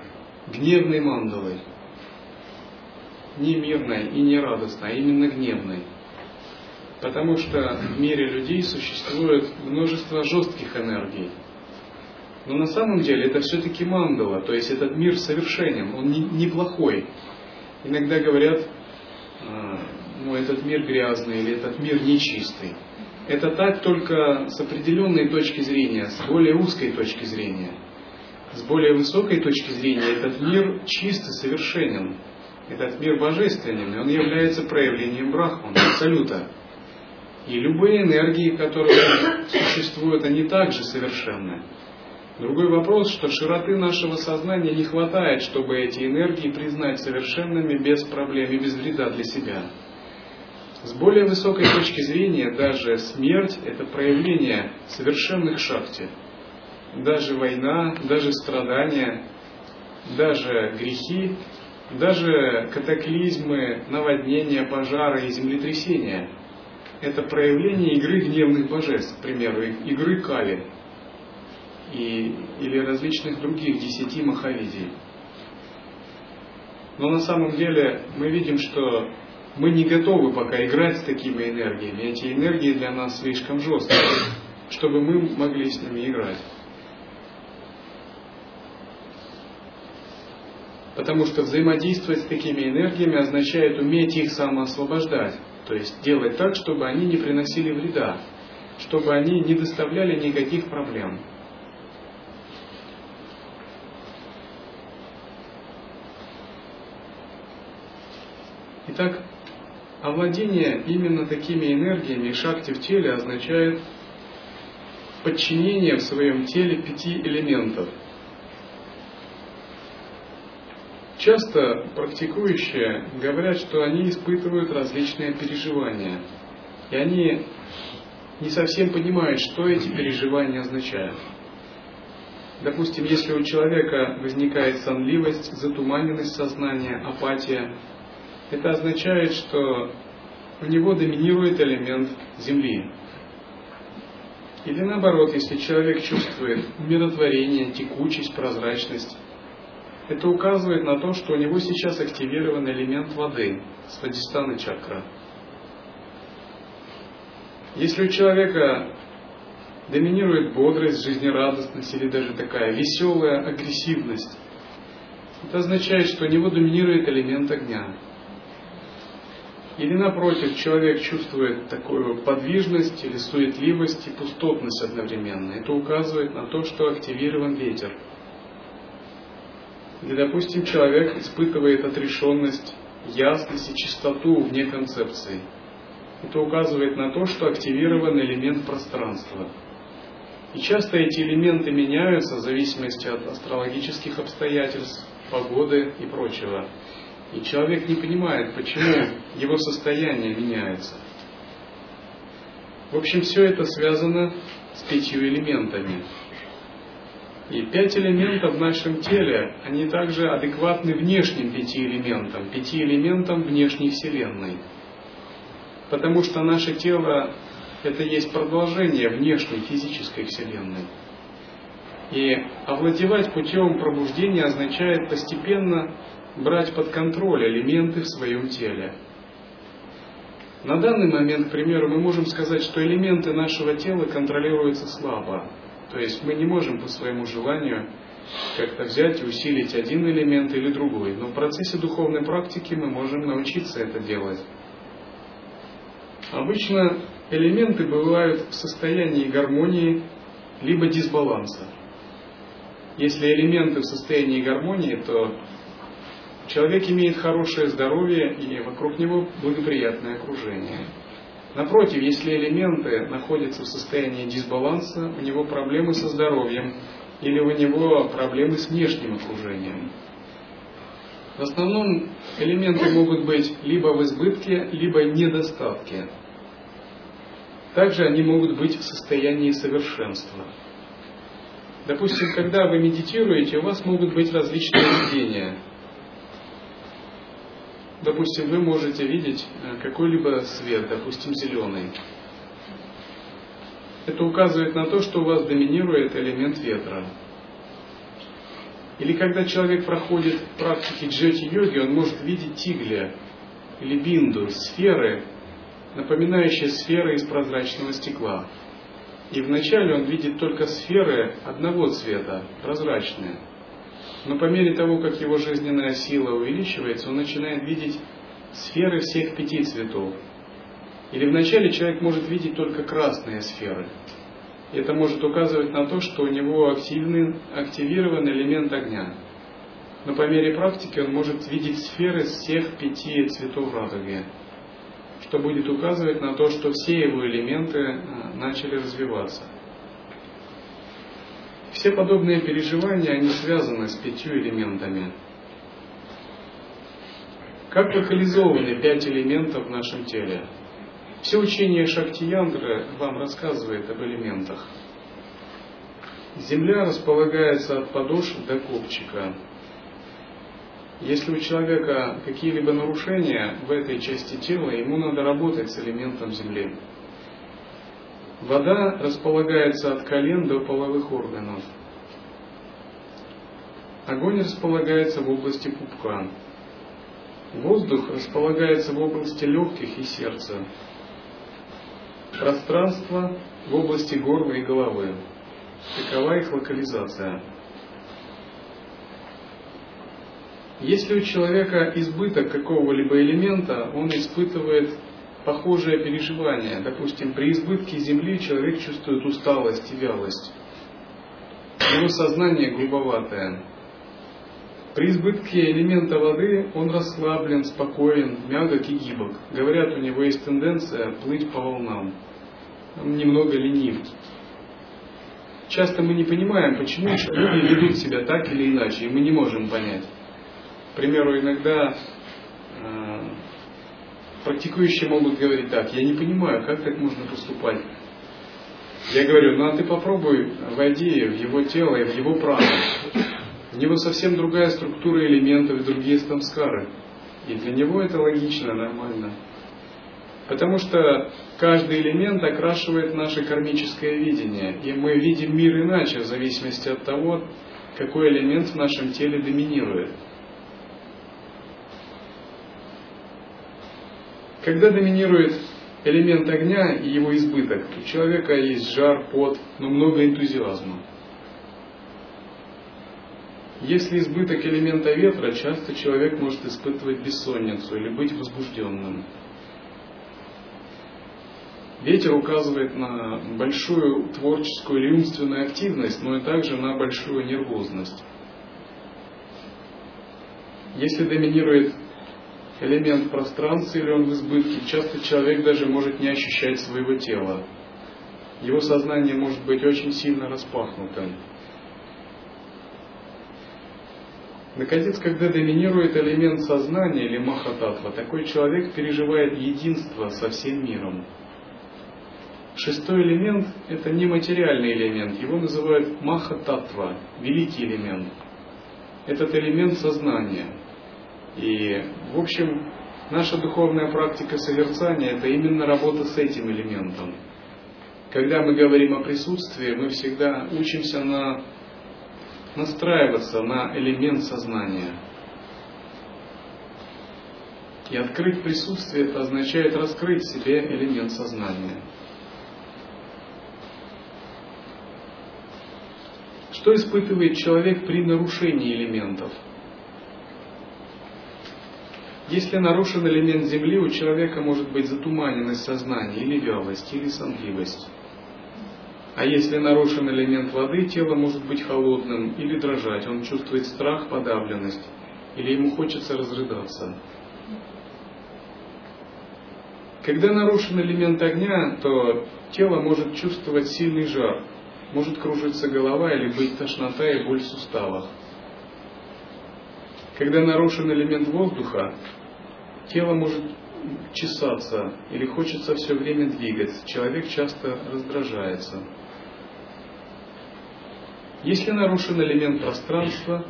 гневной мандалой. Не мирной и не радостной, а именно гневной. Потому что в мире людей существует множество жестких энергий. Но на самом деле это все-таки мандала, то есть этот мир совершенен, он неплохой. Не Иногда говорят, ну, этот мир грязный или этот мир нечистый. это так только с определенной точки зрения, с более узкой точки зрения. С более высокой точки зрения этот мир чист и совершенен. Этот мир божественен, и он является проявлением Брахмана, Абсолюта. И любые энергии, которые существуют, они также совершенны. Другой вопрос, что широты нашего сознания не хватает, чтобы эти энергии признать совершенными без проблем и без вреда для себя. С более высокой точки зрения, даже смерть – это проявление совершенных шахти. Даже война, даже страдания, даже грехи, даже катаклизмы, наводнения, пожары и землетрясения – это проявление игры гневных божеств, к примеру, игры Кали и, или различных других десяти махавидий. Но на самом деле мы видим, что мы не готовы пока играть с такими энергиями. Эти энергии для нас слишком жесткие, чтобы мы могли с ними играть. Потому что взаимодействовать с такими энергиями означает уметь их самоосвобождать. То есть делать так, чтобы они не приносили вреда, чтобы они не доставляли никаких проблем. Итак, овладение именно такими энергиями шакти в теле означает подчинение в своем теле пяти элементов. Часто практикующие говорят, что они испытывают различные переживания, и они не совсем понимают, что эти переживания означают. Допустим, если у человека возникает сонливость, затуманенность сознания, апатия, это означает, что у него доминирует элемент Земли. Или наоборот, если человек чувствует умиротворение, текучесть, прозрачность, это указывает на то, что у него сейчас активирован элемент воды, свадистана чакра. Если у человека доминирует бодрость, жизнерадостность или даже такая веселая агрессивность, это означает, что у него доминирует элемент огня. Или напротив, человек чувствует такую подвижность или суетливость и пустотность одновременно. Это указывает на то, что активирован ветер. Или, допустим, человек испытывает отрешенность, ясность и чистоту вне концепции. Это указывает на то, что активирован элемент пространства. И часто эти элементы меняются в зависимости от астрологических обстоятельств, погоды и прочего. И человек не понимает, почему его состояние меняется. В общем, все это связано с пятью элементами. И пять элементов в нашем теле, они также адекватны внешним пяти элементам, пяти элементам внешней Вселенной. Потому что наше тело – это есть продолжение внешней физической Вселенной. И овладевать путем пробуждения означает постепенно брать под контроль элементы в своем теле. На данный момент, к примеру, мы можем сказать, что элементы нашего тела контролируются слабо. То есть мы не можем по своему желанию как-то взять и усилить один элемент или другой. Но в процессе духовной практики мы можем научиться это делать. Обычно элементы бывают в состоянии гармонии либо дисбаланса. Если элементы в состоянии гармонии, то человек имеет хорошее здоровье и вокруг него благоприятное окружение. Напротив, если элементы находятся в состоянии дисбаланса, у него проблемы со здоровьем или у него проблемы с внешним окружением. В основном элементы могут быть либо в избытке, либо недостатке. Также они могут быть в состоянии совершенства. Допустим, когда вы медитируете, у вас могут быть различные видения – допустим, вы можете видеть э, какой-либо свет, допустим, зеленый. Это указывает на то, что у вас доминирует элемент ветра. Или когда человек проходит практики джети-йоги, он может видеть тигля или бинду, сферы, напоминающие сферы из прозрачного стекла. И вначале он видит только сферы одного цвета, прозрачные – но по мере того, как его жизненная сила увеличивается, он начинает видеть сферы всех пяти цветов. Или вначале человек может видеть только красные сферы. Это может указывать на то, что у него активный, активирован элемент огня. Но по мере практики он может видеть сферы всех пяти цветов радуги, что будет указывать на то, что все его элементы э, начали развиваться. Все подобные переживания, они связаны с пятью элементами. Как локализованы пять элементов в нашем теле? Все учение Шактияндры вам рассказывает об элементах. Земля располагается от подошв до копчика. Если у человека какие-либо нарушения в этой части тела, ему надо работать с элементом Земли. Вода располагается от колен до половых органов. Огонь располагается в области пупка. Воздух располагается в области легких и сердца. Пространство в области горла и головы. Такова их локализация. Если у человека избыток какого-либо элемента, он испытывает похожее переживание. Допустим, при избытке земли человек чувствует усталость и вялость. Его сознание грубоватое. При избытке элемента воды он расслаблен, спокоен, мягок и гибок. Говорят, у него есть тенденция плыть по волнам. Он немного ленив. Часто мы не понимаем, почему люди ведут себя так или иначе, и мы не можем понять. К примеру, иногда э, практикующие могут говорить так, я не понимаю, как так можно поступать. Я говорю, ну а ты попробуй, войди в его тело и в его право. У него совсем другая структура элементов и другие самскары. И для него это логично, нормально. Потому что каждый элемент окрашивает наше кармическое видение. И мы видим мир иначе, в зависимости от того, какой элемент в нашем теле доминирует. Когда доминирует элемент огня и его избыток, у человека есть жар, пот, но много энтузиазма. Если избыток элемента ветра, часто человек может испытывать бессонницу или быть возбужденным. Ветер указывает на большую творческую или умственную активность, но и также на большую нервозность. Если доминирует элемент пространства или он в избытке, часто человек даже может не ощущать своего тела. Его сознание может быть очень сильно распахнутым. Наконец, когда доминирует элемент сознания или махататва, такой человек переживает единство со всем миром. Шестой элемент – это нематериальный элемент, его называют махататва, великий элемент. Этот элемент сознания. И, в общем, наша духовная практика созерцания – это именно работа с этим элементом. Когда мы говорим о присутствии, мы всегда учимся на настраиваться на элемент сознания. И открыть присутствие это означает раскрыть себе элемент сознания. Что испытывает человек при нарушении элементов? Если нарушен элемент Земли, у человека может быть затуманенность сознания, или вялость, или сонливость. А если нарушен элемент воды, тело может быть холодным или дрожать, он чувствует страх, подавленность, или ему хочется разрыдаться. Когда нарушен элемент огня, то тело может чувствовать сильный жар, может кружиться голова или быть тошнота и боль в суставах. Когда нарушен элемент воздуха, тело может чесаться или хочется все время двигаться. Человек часто раздражается. Если нарушен элемент пространства,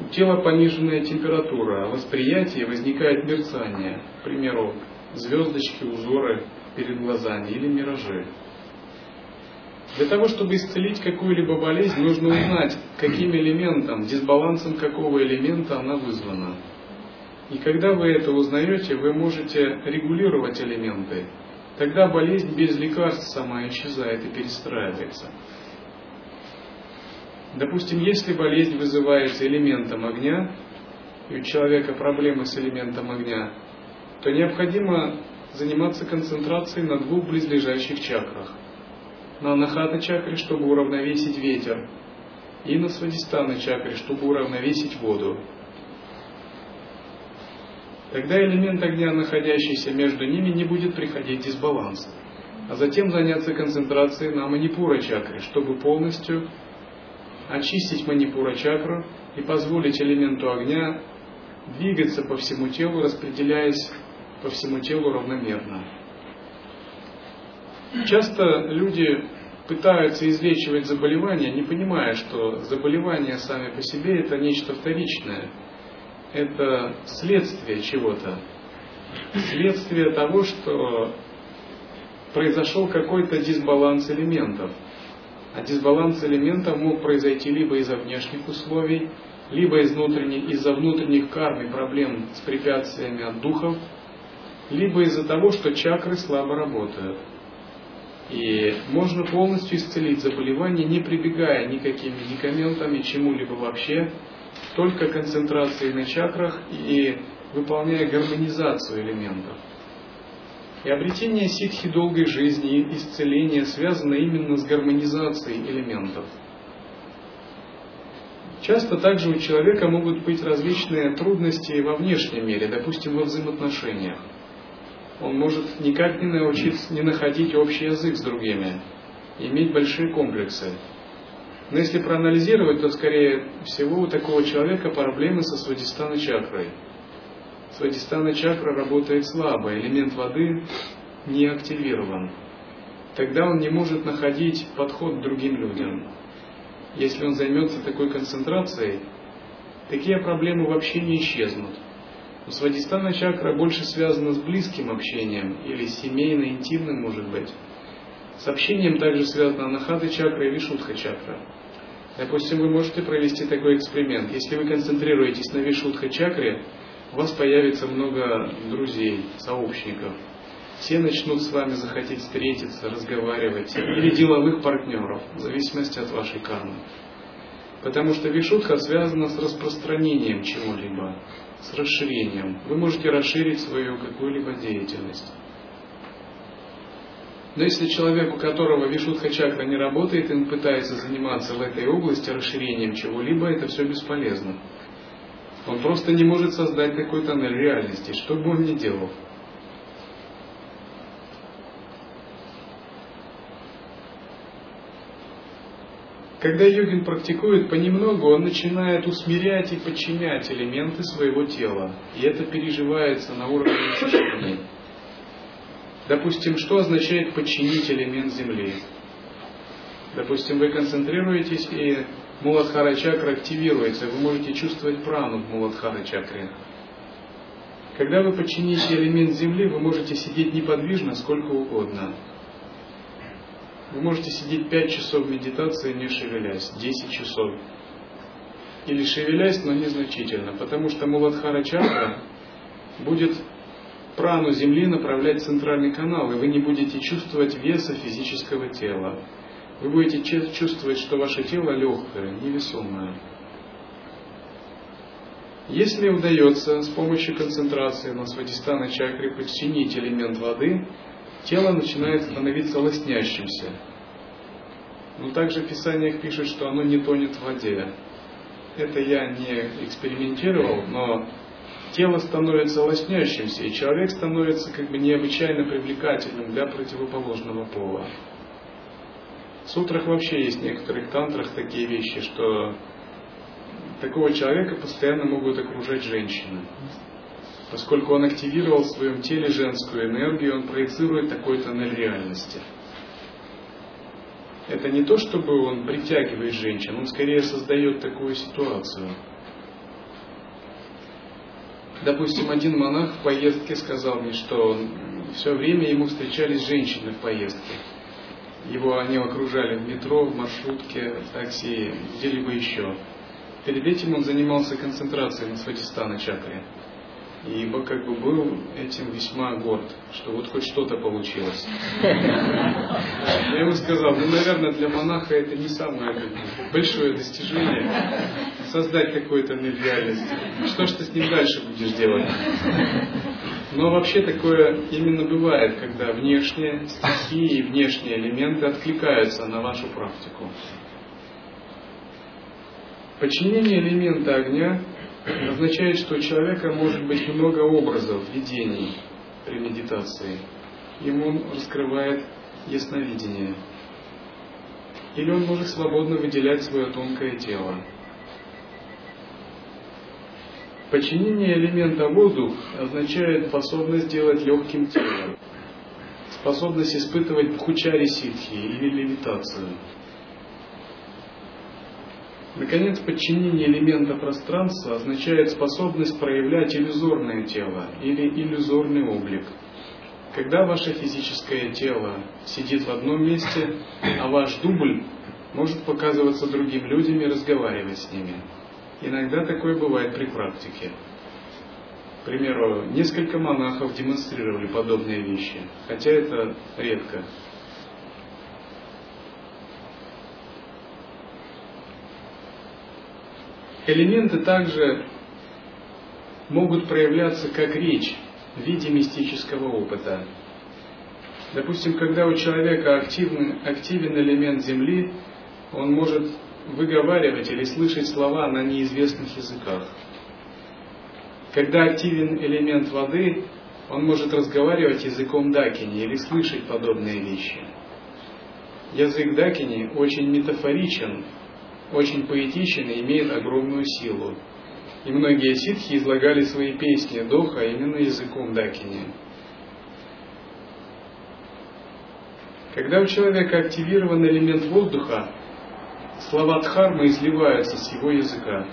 у тела пониженная температура, а восприятие возникает мерцание, к примеру, звездочки, узоры перед глазами или миражи. Для того, чтобы исцелить какую-либо болезнь, нужно узнать, каким элементом, дисбалансом какого элемента она вызвана. И когда вы это узнаете, вы можете регулировать элементы. Тогда болезнь без лекарств сама исчезает и перестраивается. Допустим, если болезнь вызывается элементом огня, и у человека проблемы с элементом огня, то необходимо заниматься концентрацией на двух близлежащих чакрах. На анахата чакре, чтобы уравновесить ветер, и на свадистана чакре, чтобы уравновесить воду. Тогда элемент огня, находящийся между ними, не будет приходить дисбаланс. А затем заняться концентрацией на манипура чакре, чтобы полностью очистить манипура чакру и позволить элементу огня двигаться по всему телу, распределяясь по всему телу равномерно. Часто люди пытаются излечивать заболевания, не понимая, что заболевания сами по себе это нечто вторичное. Это следствие чего-то. Следствие того, что произошел какой-то дисбаланс элементов. А дисбаланс элементов мог произойти либо из-за внешних условий, либо из внутренних, из-за внутренних карм и проблем с препятствиями от духов, либо из-за того, что чакры слабо работают. И можно полностью исцелить заболевание, не прибегая никаким медикаментам и чему-либо вообще, только концентрацией на чакрах и выполняя гармонизацию элементов. И обретение ситхи долгой жизни и исцеление связано именно с гармонизацией элементов. Часто также у человека могут быть различные трудности во внешнем мире, допустим, во взаимоотношениях он может никак не научиться, не находить общий язык с другими, иметь большие комплексы. Но если проанализировать, то, скорее всего, у такого человека проблемы со свадистаной чакрой. Свадистанная чакра работает слабо, элемент воды не активирован. Тогда он не может находить подход к другим людям. Если он займется такой концентрацией, такие проблемы вообще не исчезнут. Но свадистанная чакра больше связана с близким общением или семейно-интимным, может быть. С общением также связана анахата чакра и вишудха чакра. Допустим, вы можете провести такой эксперимент. Если вы концентрируетесь на вишудха чакре, у вас появится много друзей, сообщников. Все начнут с вами захотеть встретиться, разговаривать, или деловых партнеров, в зависимости от вашей кармы. Потому что вишудха связана с распространением чего-либо с расширением. Вы можете расширить свою какую-либо деятельность. Но если человек, у которого вишудха чакра не работает, и он пытается заниматься в этой области расширением чего-либо, это все бесполезно. Он просто не может создать такой тоннель реальности, что бы он ни делал. Когда йогин практикует понемногу, он начинает усмирять и подчинять элементы своего тела. И это переживается на уровне ощущений. Допустим, что означает подчинить элемент Земли? Допустим, вы концентрируетесь, и Муладхара чакра активируется, вы можете чувствовать прану в Муладхара чакре. Когда вы подчините элемент Земли, вы можете сидеть неподвижно сколько угодно. Вы можете сидеть 5 часов медитации, не шевелясь, 10 часов. Или шевелясь, но незначительно, потому что Муладхара чакра будет прану Земли направлять центральный канал, и вы не будете чувствовать веса физического тела. Вы будете чувствовать, что ваше тело легкое, невесомое. Если удается с помощью концентрации на свадистана чакре подчинить элемент воды, тело начинает становиться лоснящимся. Но также в Писаниях пишет, что оно не тонет в воде. Это я не экспериментировал, но тело становится лоснящимся, и человек становится как бы необычайно привлекательным для противоположного пола. В сутрах вообще есть в некоторых тантрах такие вещи, что такого человека постоянно могут окружать женщины. Поскольку он активировал в своем теле женскую энергию, он проецирует такой тоннель реальности. Это не то, чтобы он притягивает женщин, он скорее создает такую ситуацию. Допустим, один монах в поездке сказал мне, что все время ему встречались женщины в поездке. Его они окружали в метро, в маршрутке, в такси, где-либо еще. Перед этим он занимался концентрацией на свадистана чакре ибо как бы был этим весьма горд, что вот хоть что-то получилось. Я ему сказал, ну, наверное, для монаха это не самое большое достижение создать какой-то мир реальности. Что ж ты с ним дальше будешь делать? Но вообще такое именно бывает, когда внешние стихии и внешние элементы откликаются на вашу практику. Подчинение элемента огня означает, что у человека может быть много образов, видений при медитации. Ему он раскрывает ясновидение. Или он может свободно выделять свое тонкое тело. Подчинение элемента воздух означает способность делать легким телом, способность испытывать бхучари ситхи или левитацию. Наконец, подчинение элемента пространства означает способность проявлять иллюзорное тело или иллюзорный облик. Когда ваше физическое тело сидит в одном месте, а ваш дубль может показываться другим людям и разговаривать с ними. Иногда такое бывает при практике. К примеру, несколько монахов демонстрировали подобные вещи, хотя это редко. Элементы также могут проявляться как речь в виде мистического опыта. Допустим, когда у человека активный, активен элемент Земли, он может выговаривать или слышать слова на неизвестных языках. Когда активен элемент воды, он может разговаривать языком дакини или слышать подобные вещи. Язык дакини очень метафоричен очень поэтичен и имеет огромную силу. И многие ситхи излагали свои песни Доха именно языком Дакини. Когда у человека активирован элемент воздуха, слова Дхармы изливаются с его языка.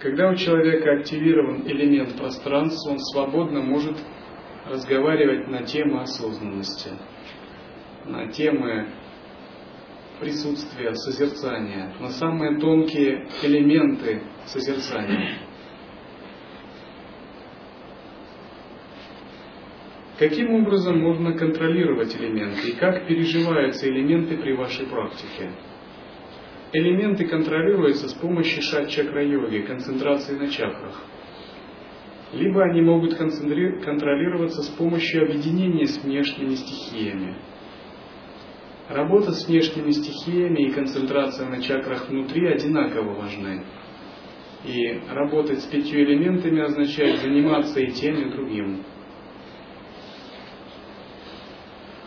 Когда у человека активирован элемент пространства, он свободно может разговаривать на темы осознанности, на темы присутствия, созерцания, на самые тонкие элементы созерцания. Каким образом можно контролировать элементы и как переживаются элементы при вашей практике? Элементы контролируются с помощью шат-чакра-йоги, концентрации на чакрах. Либо они могут контролироваться с помощью объединения с внешними стихиями, Работа с внешними стихиями и концентрация на чакрах внутри одинаково важны. И работать с пятью элементами означает заниматься и тем, и другим.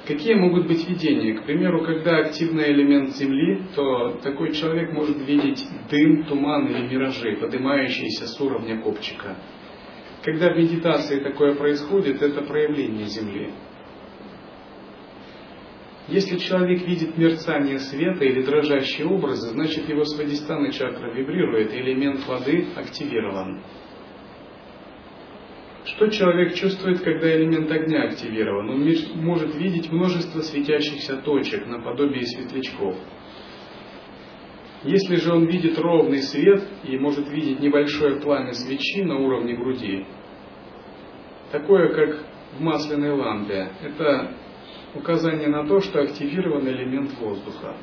Какие могут быть видения? К примеру, когда активный элемент Земли, то такой человек может видеть дым, туман или миражи, поднимающиеся с уровня копчика. Когда в медитации такое происходит, это проявление Земли. Если человек видит мерцание света или дрожащие образы, значит его свадистана чакра вибрирует, элемент воды активирован. Что человек чувствует, когда элемент огня активирован? Он может видеть множество светящихся точек, наподобие светлячков. Если же он видит ровный свет и может видеть небольшое пламя свечи на уровне груди, такое как в масляной лампе, это указание на то, что активирован элемент воздуха.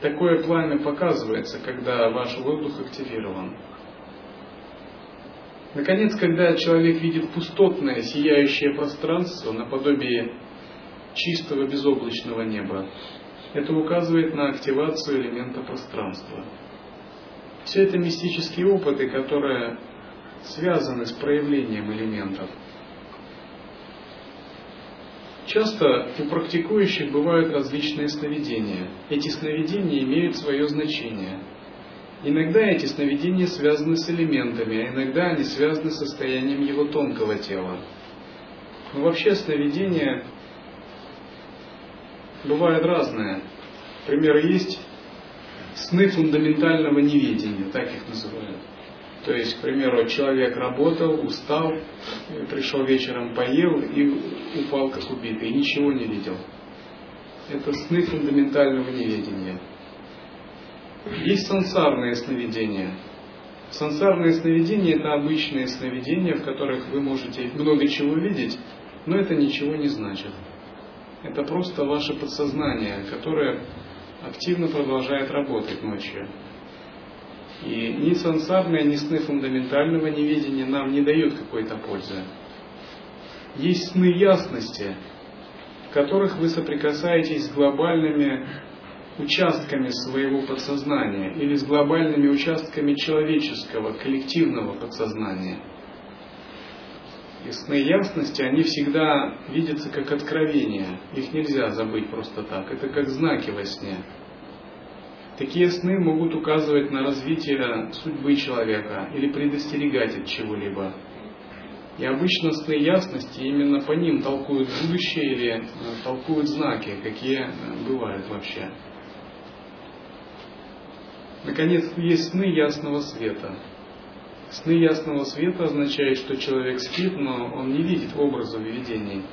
Такое пламя показывается, когда ваш воздух активирован. Наконец, когда человек видит пустотное, сияющее пространство наподобие чистого безоблачного неба, это указывает на активацию элемента пространства. Все это мистические опыты, которые связаны с проявлением элементов – Часто у практикующих бывают различные сновидения. Эти сновидения имеют свое значение. Иногда эти сновидения связаны с элементами, а иногда они связаны с состоянием его тонкого тела. Но вообще сновидения бывают разные. Например, есть сны фундаментального неведения, так их называют. То есть, к примеру, человек работал, устал, пришел вечером, поел и упал как убитый, и ничего не видел. Это сны фундаментального неведения. Есть сансарные сновидения. Сансарные сновидения – это обычные сновидения, в которых вы можете много чего видеть, но это ничего не значит. Это просто ваше подсознание, которое активно продолжает работать ночью. И ни сансарные, ни сны фундаментального неведения нам не дают какой-то пользы. Есть сны ясности, в которых вы соприкасаетесь с глобальными участками своего подсознания или с глобальными участками человеческого, коллективного подсознания. И сны ясности, они всегда видятся как откровения. Их нельзя забыть просто так. Это как знаки во сне. Такие сны могут указывать на развитие судьбы человека или предостерегать от чего-либо. И обычно сны ясности именно по ним толкуют будущее или э, толкуют знаки, какие э, бывают вообще. Наконец, есть сны ясного света. Сны ясного света означает, что человек спит, но он не видит образов видений,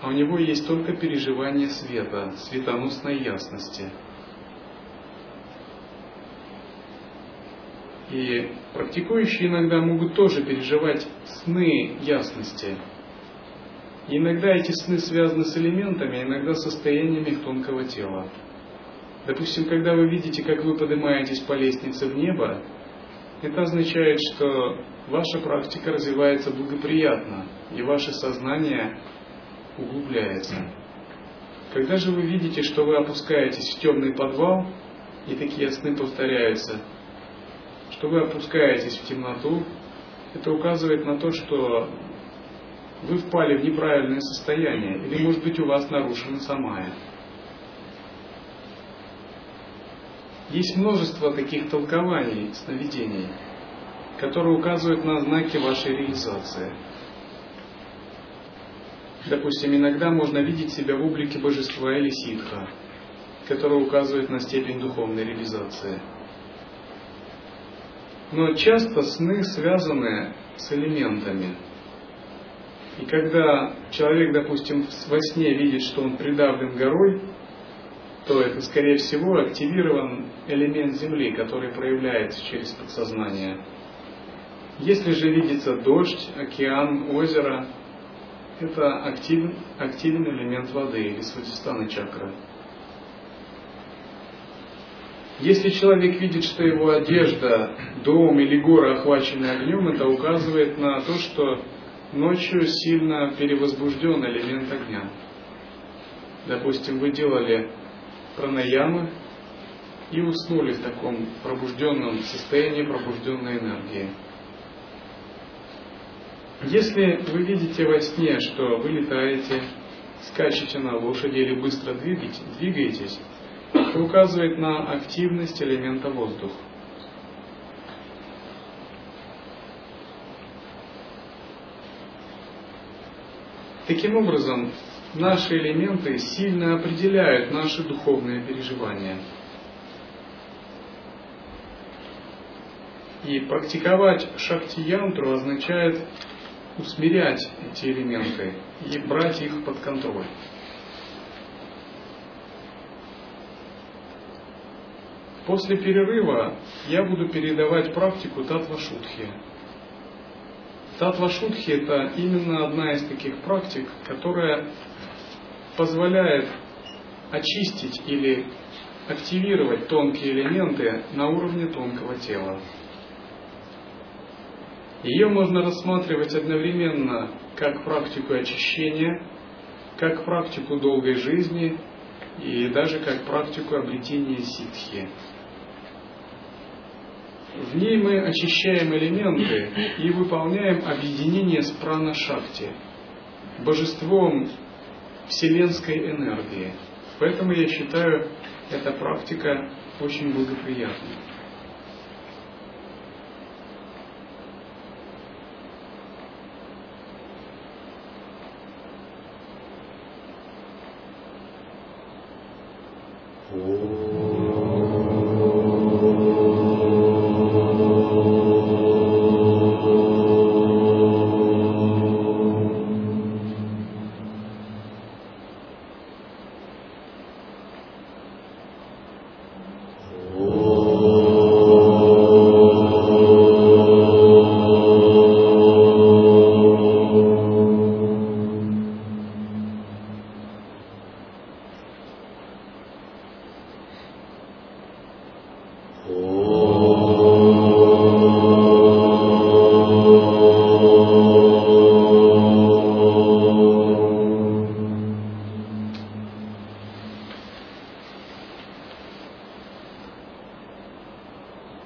а у него есть только переживание света, светоносной ясности – И практикующие иногда могут тоже переживать сны ясности. И иногда эти сны связаны с элементами, а иногда состояниями их тонкого тела. Допустим, когда вы видите, как вы поднимаетесь по лестнице в небо, это означает, что ваша практика развивается благоприятно, и ваше сознание углубляется. Когда же вы видите, что вы опускаетесь в темный подвал, и такие сны повторяются, что вы опускаетесь в темноту, это указывает на то, что вы впали в неправильное состояние, или, может быть, у вас нарушена самая. Есть множество таких толкований сновидений, которые указывают на знаки вашей реализации. Допустим, иногда можно видеть себя в облике божества или ситха, которое указывает на степень духовной реализации – но часто сны связаны с элементами. И когда человек, допустим, во сне видит, что он придавлен горой, то это, скорее всего, активирован элемент Земли, который проявляется через подсознание. Если же видится дождь, океан, озеро, это актив, активен элемент воды или свадистана чакры. Если человек видит, что его одежда, дом или горы охвачены огнем, это указывает на то, что ночью сильно перевозбужден элемент огня. Допустим, вы делали пранаямы и уснули в таком пробужденном состоянии, пробужденной энергии. Если вы видите во сне, что вы летаете, скачете на лошади или быстро двигаетесь, указывает на активность элемента воздух. Таким образом, наши элементы сильно определяют наши духовные переживания. И практиковать шакти-янтру означает усмирять эти элементы и брать их под контроль. После перерыва я буду передавать практику татва-шутхи. Татва-шутхи – это именно одна из таких практик, которая позволяет очистить или активировать тонкие элементы на уровне тонкого тела. Ее можно рассматривать одновременно как практику очищения, как практику долгой жизни и даже как практику обретения ситхи. В ней мы очищаем элементы и выполняем объединение с прана-шакти, божеством вселенской энергии. Поэтому я считаю, эта практика очень благоприятной.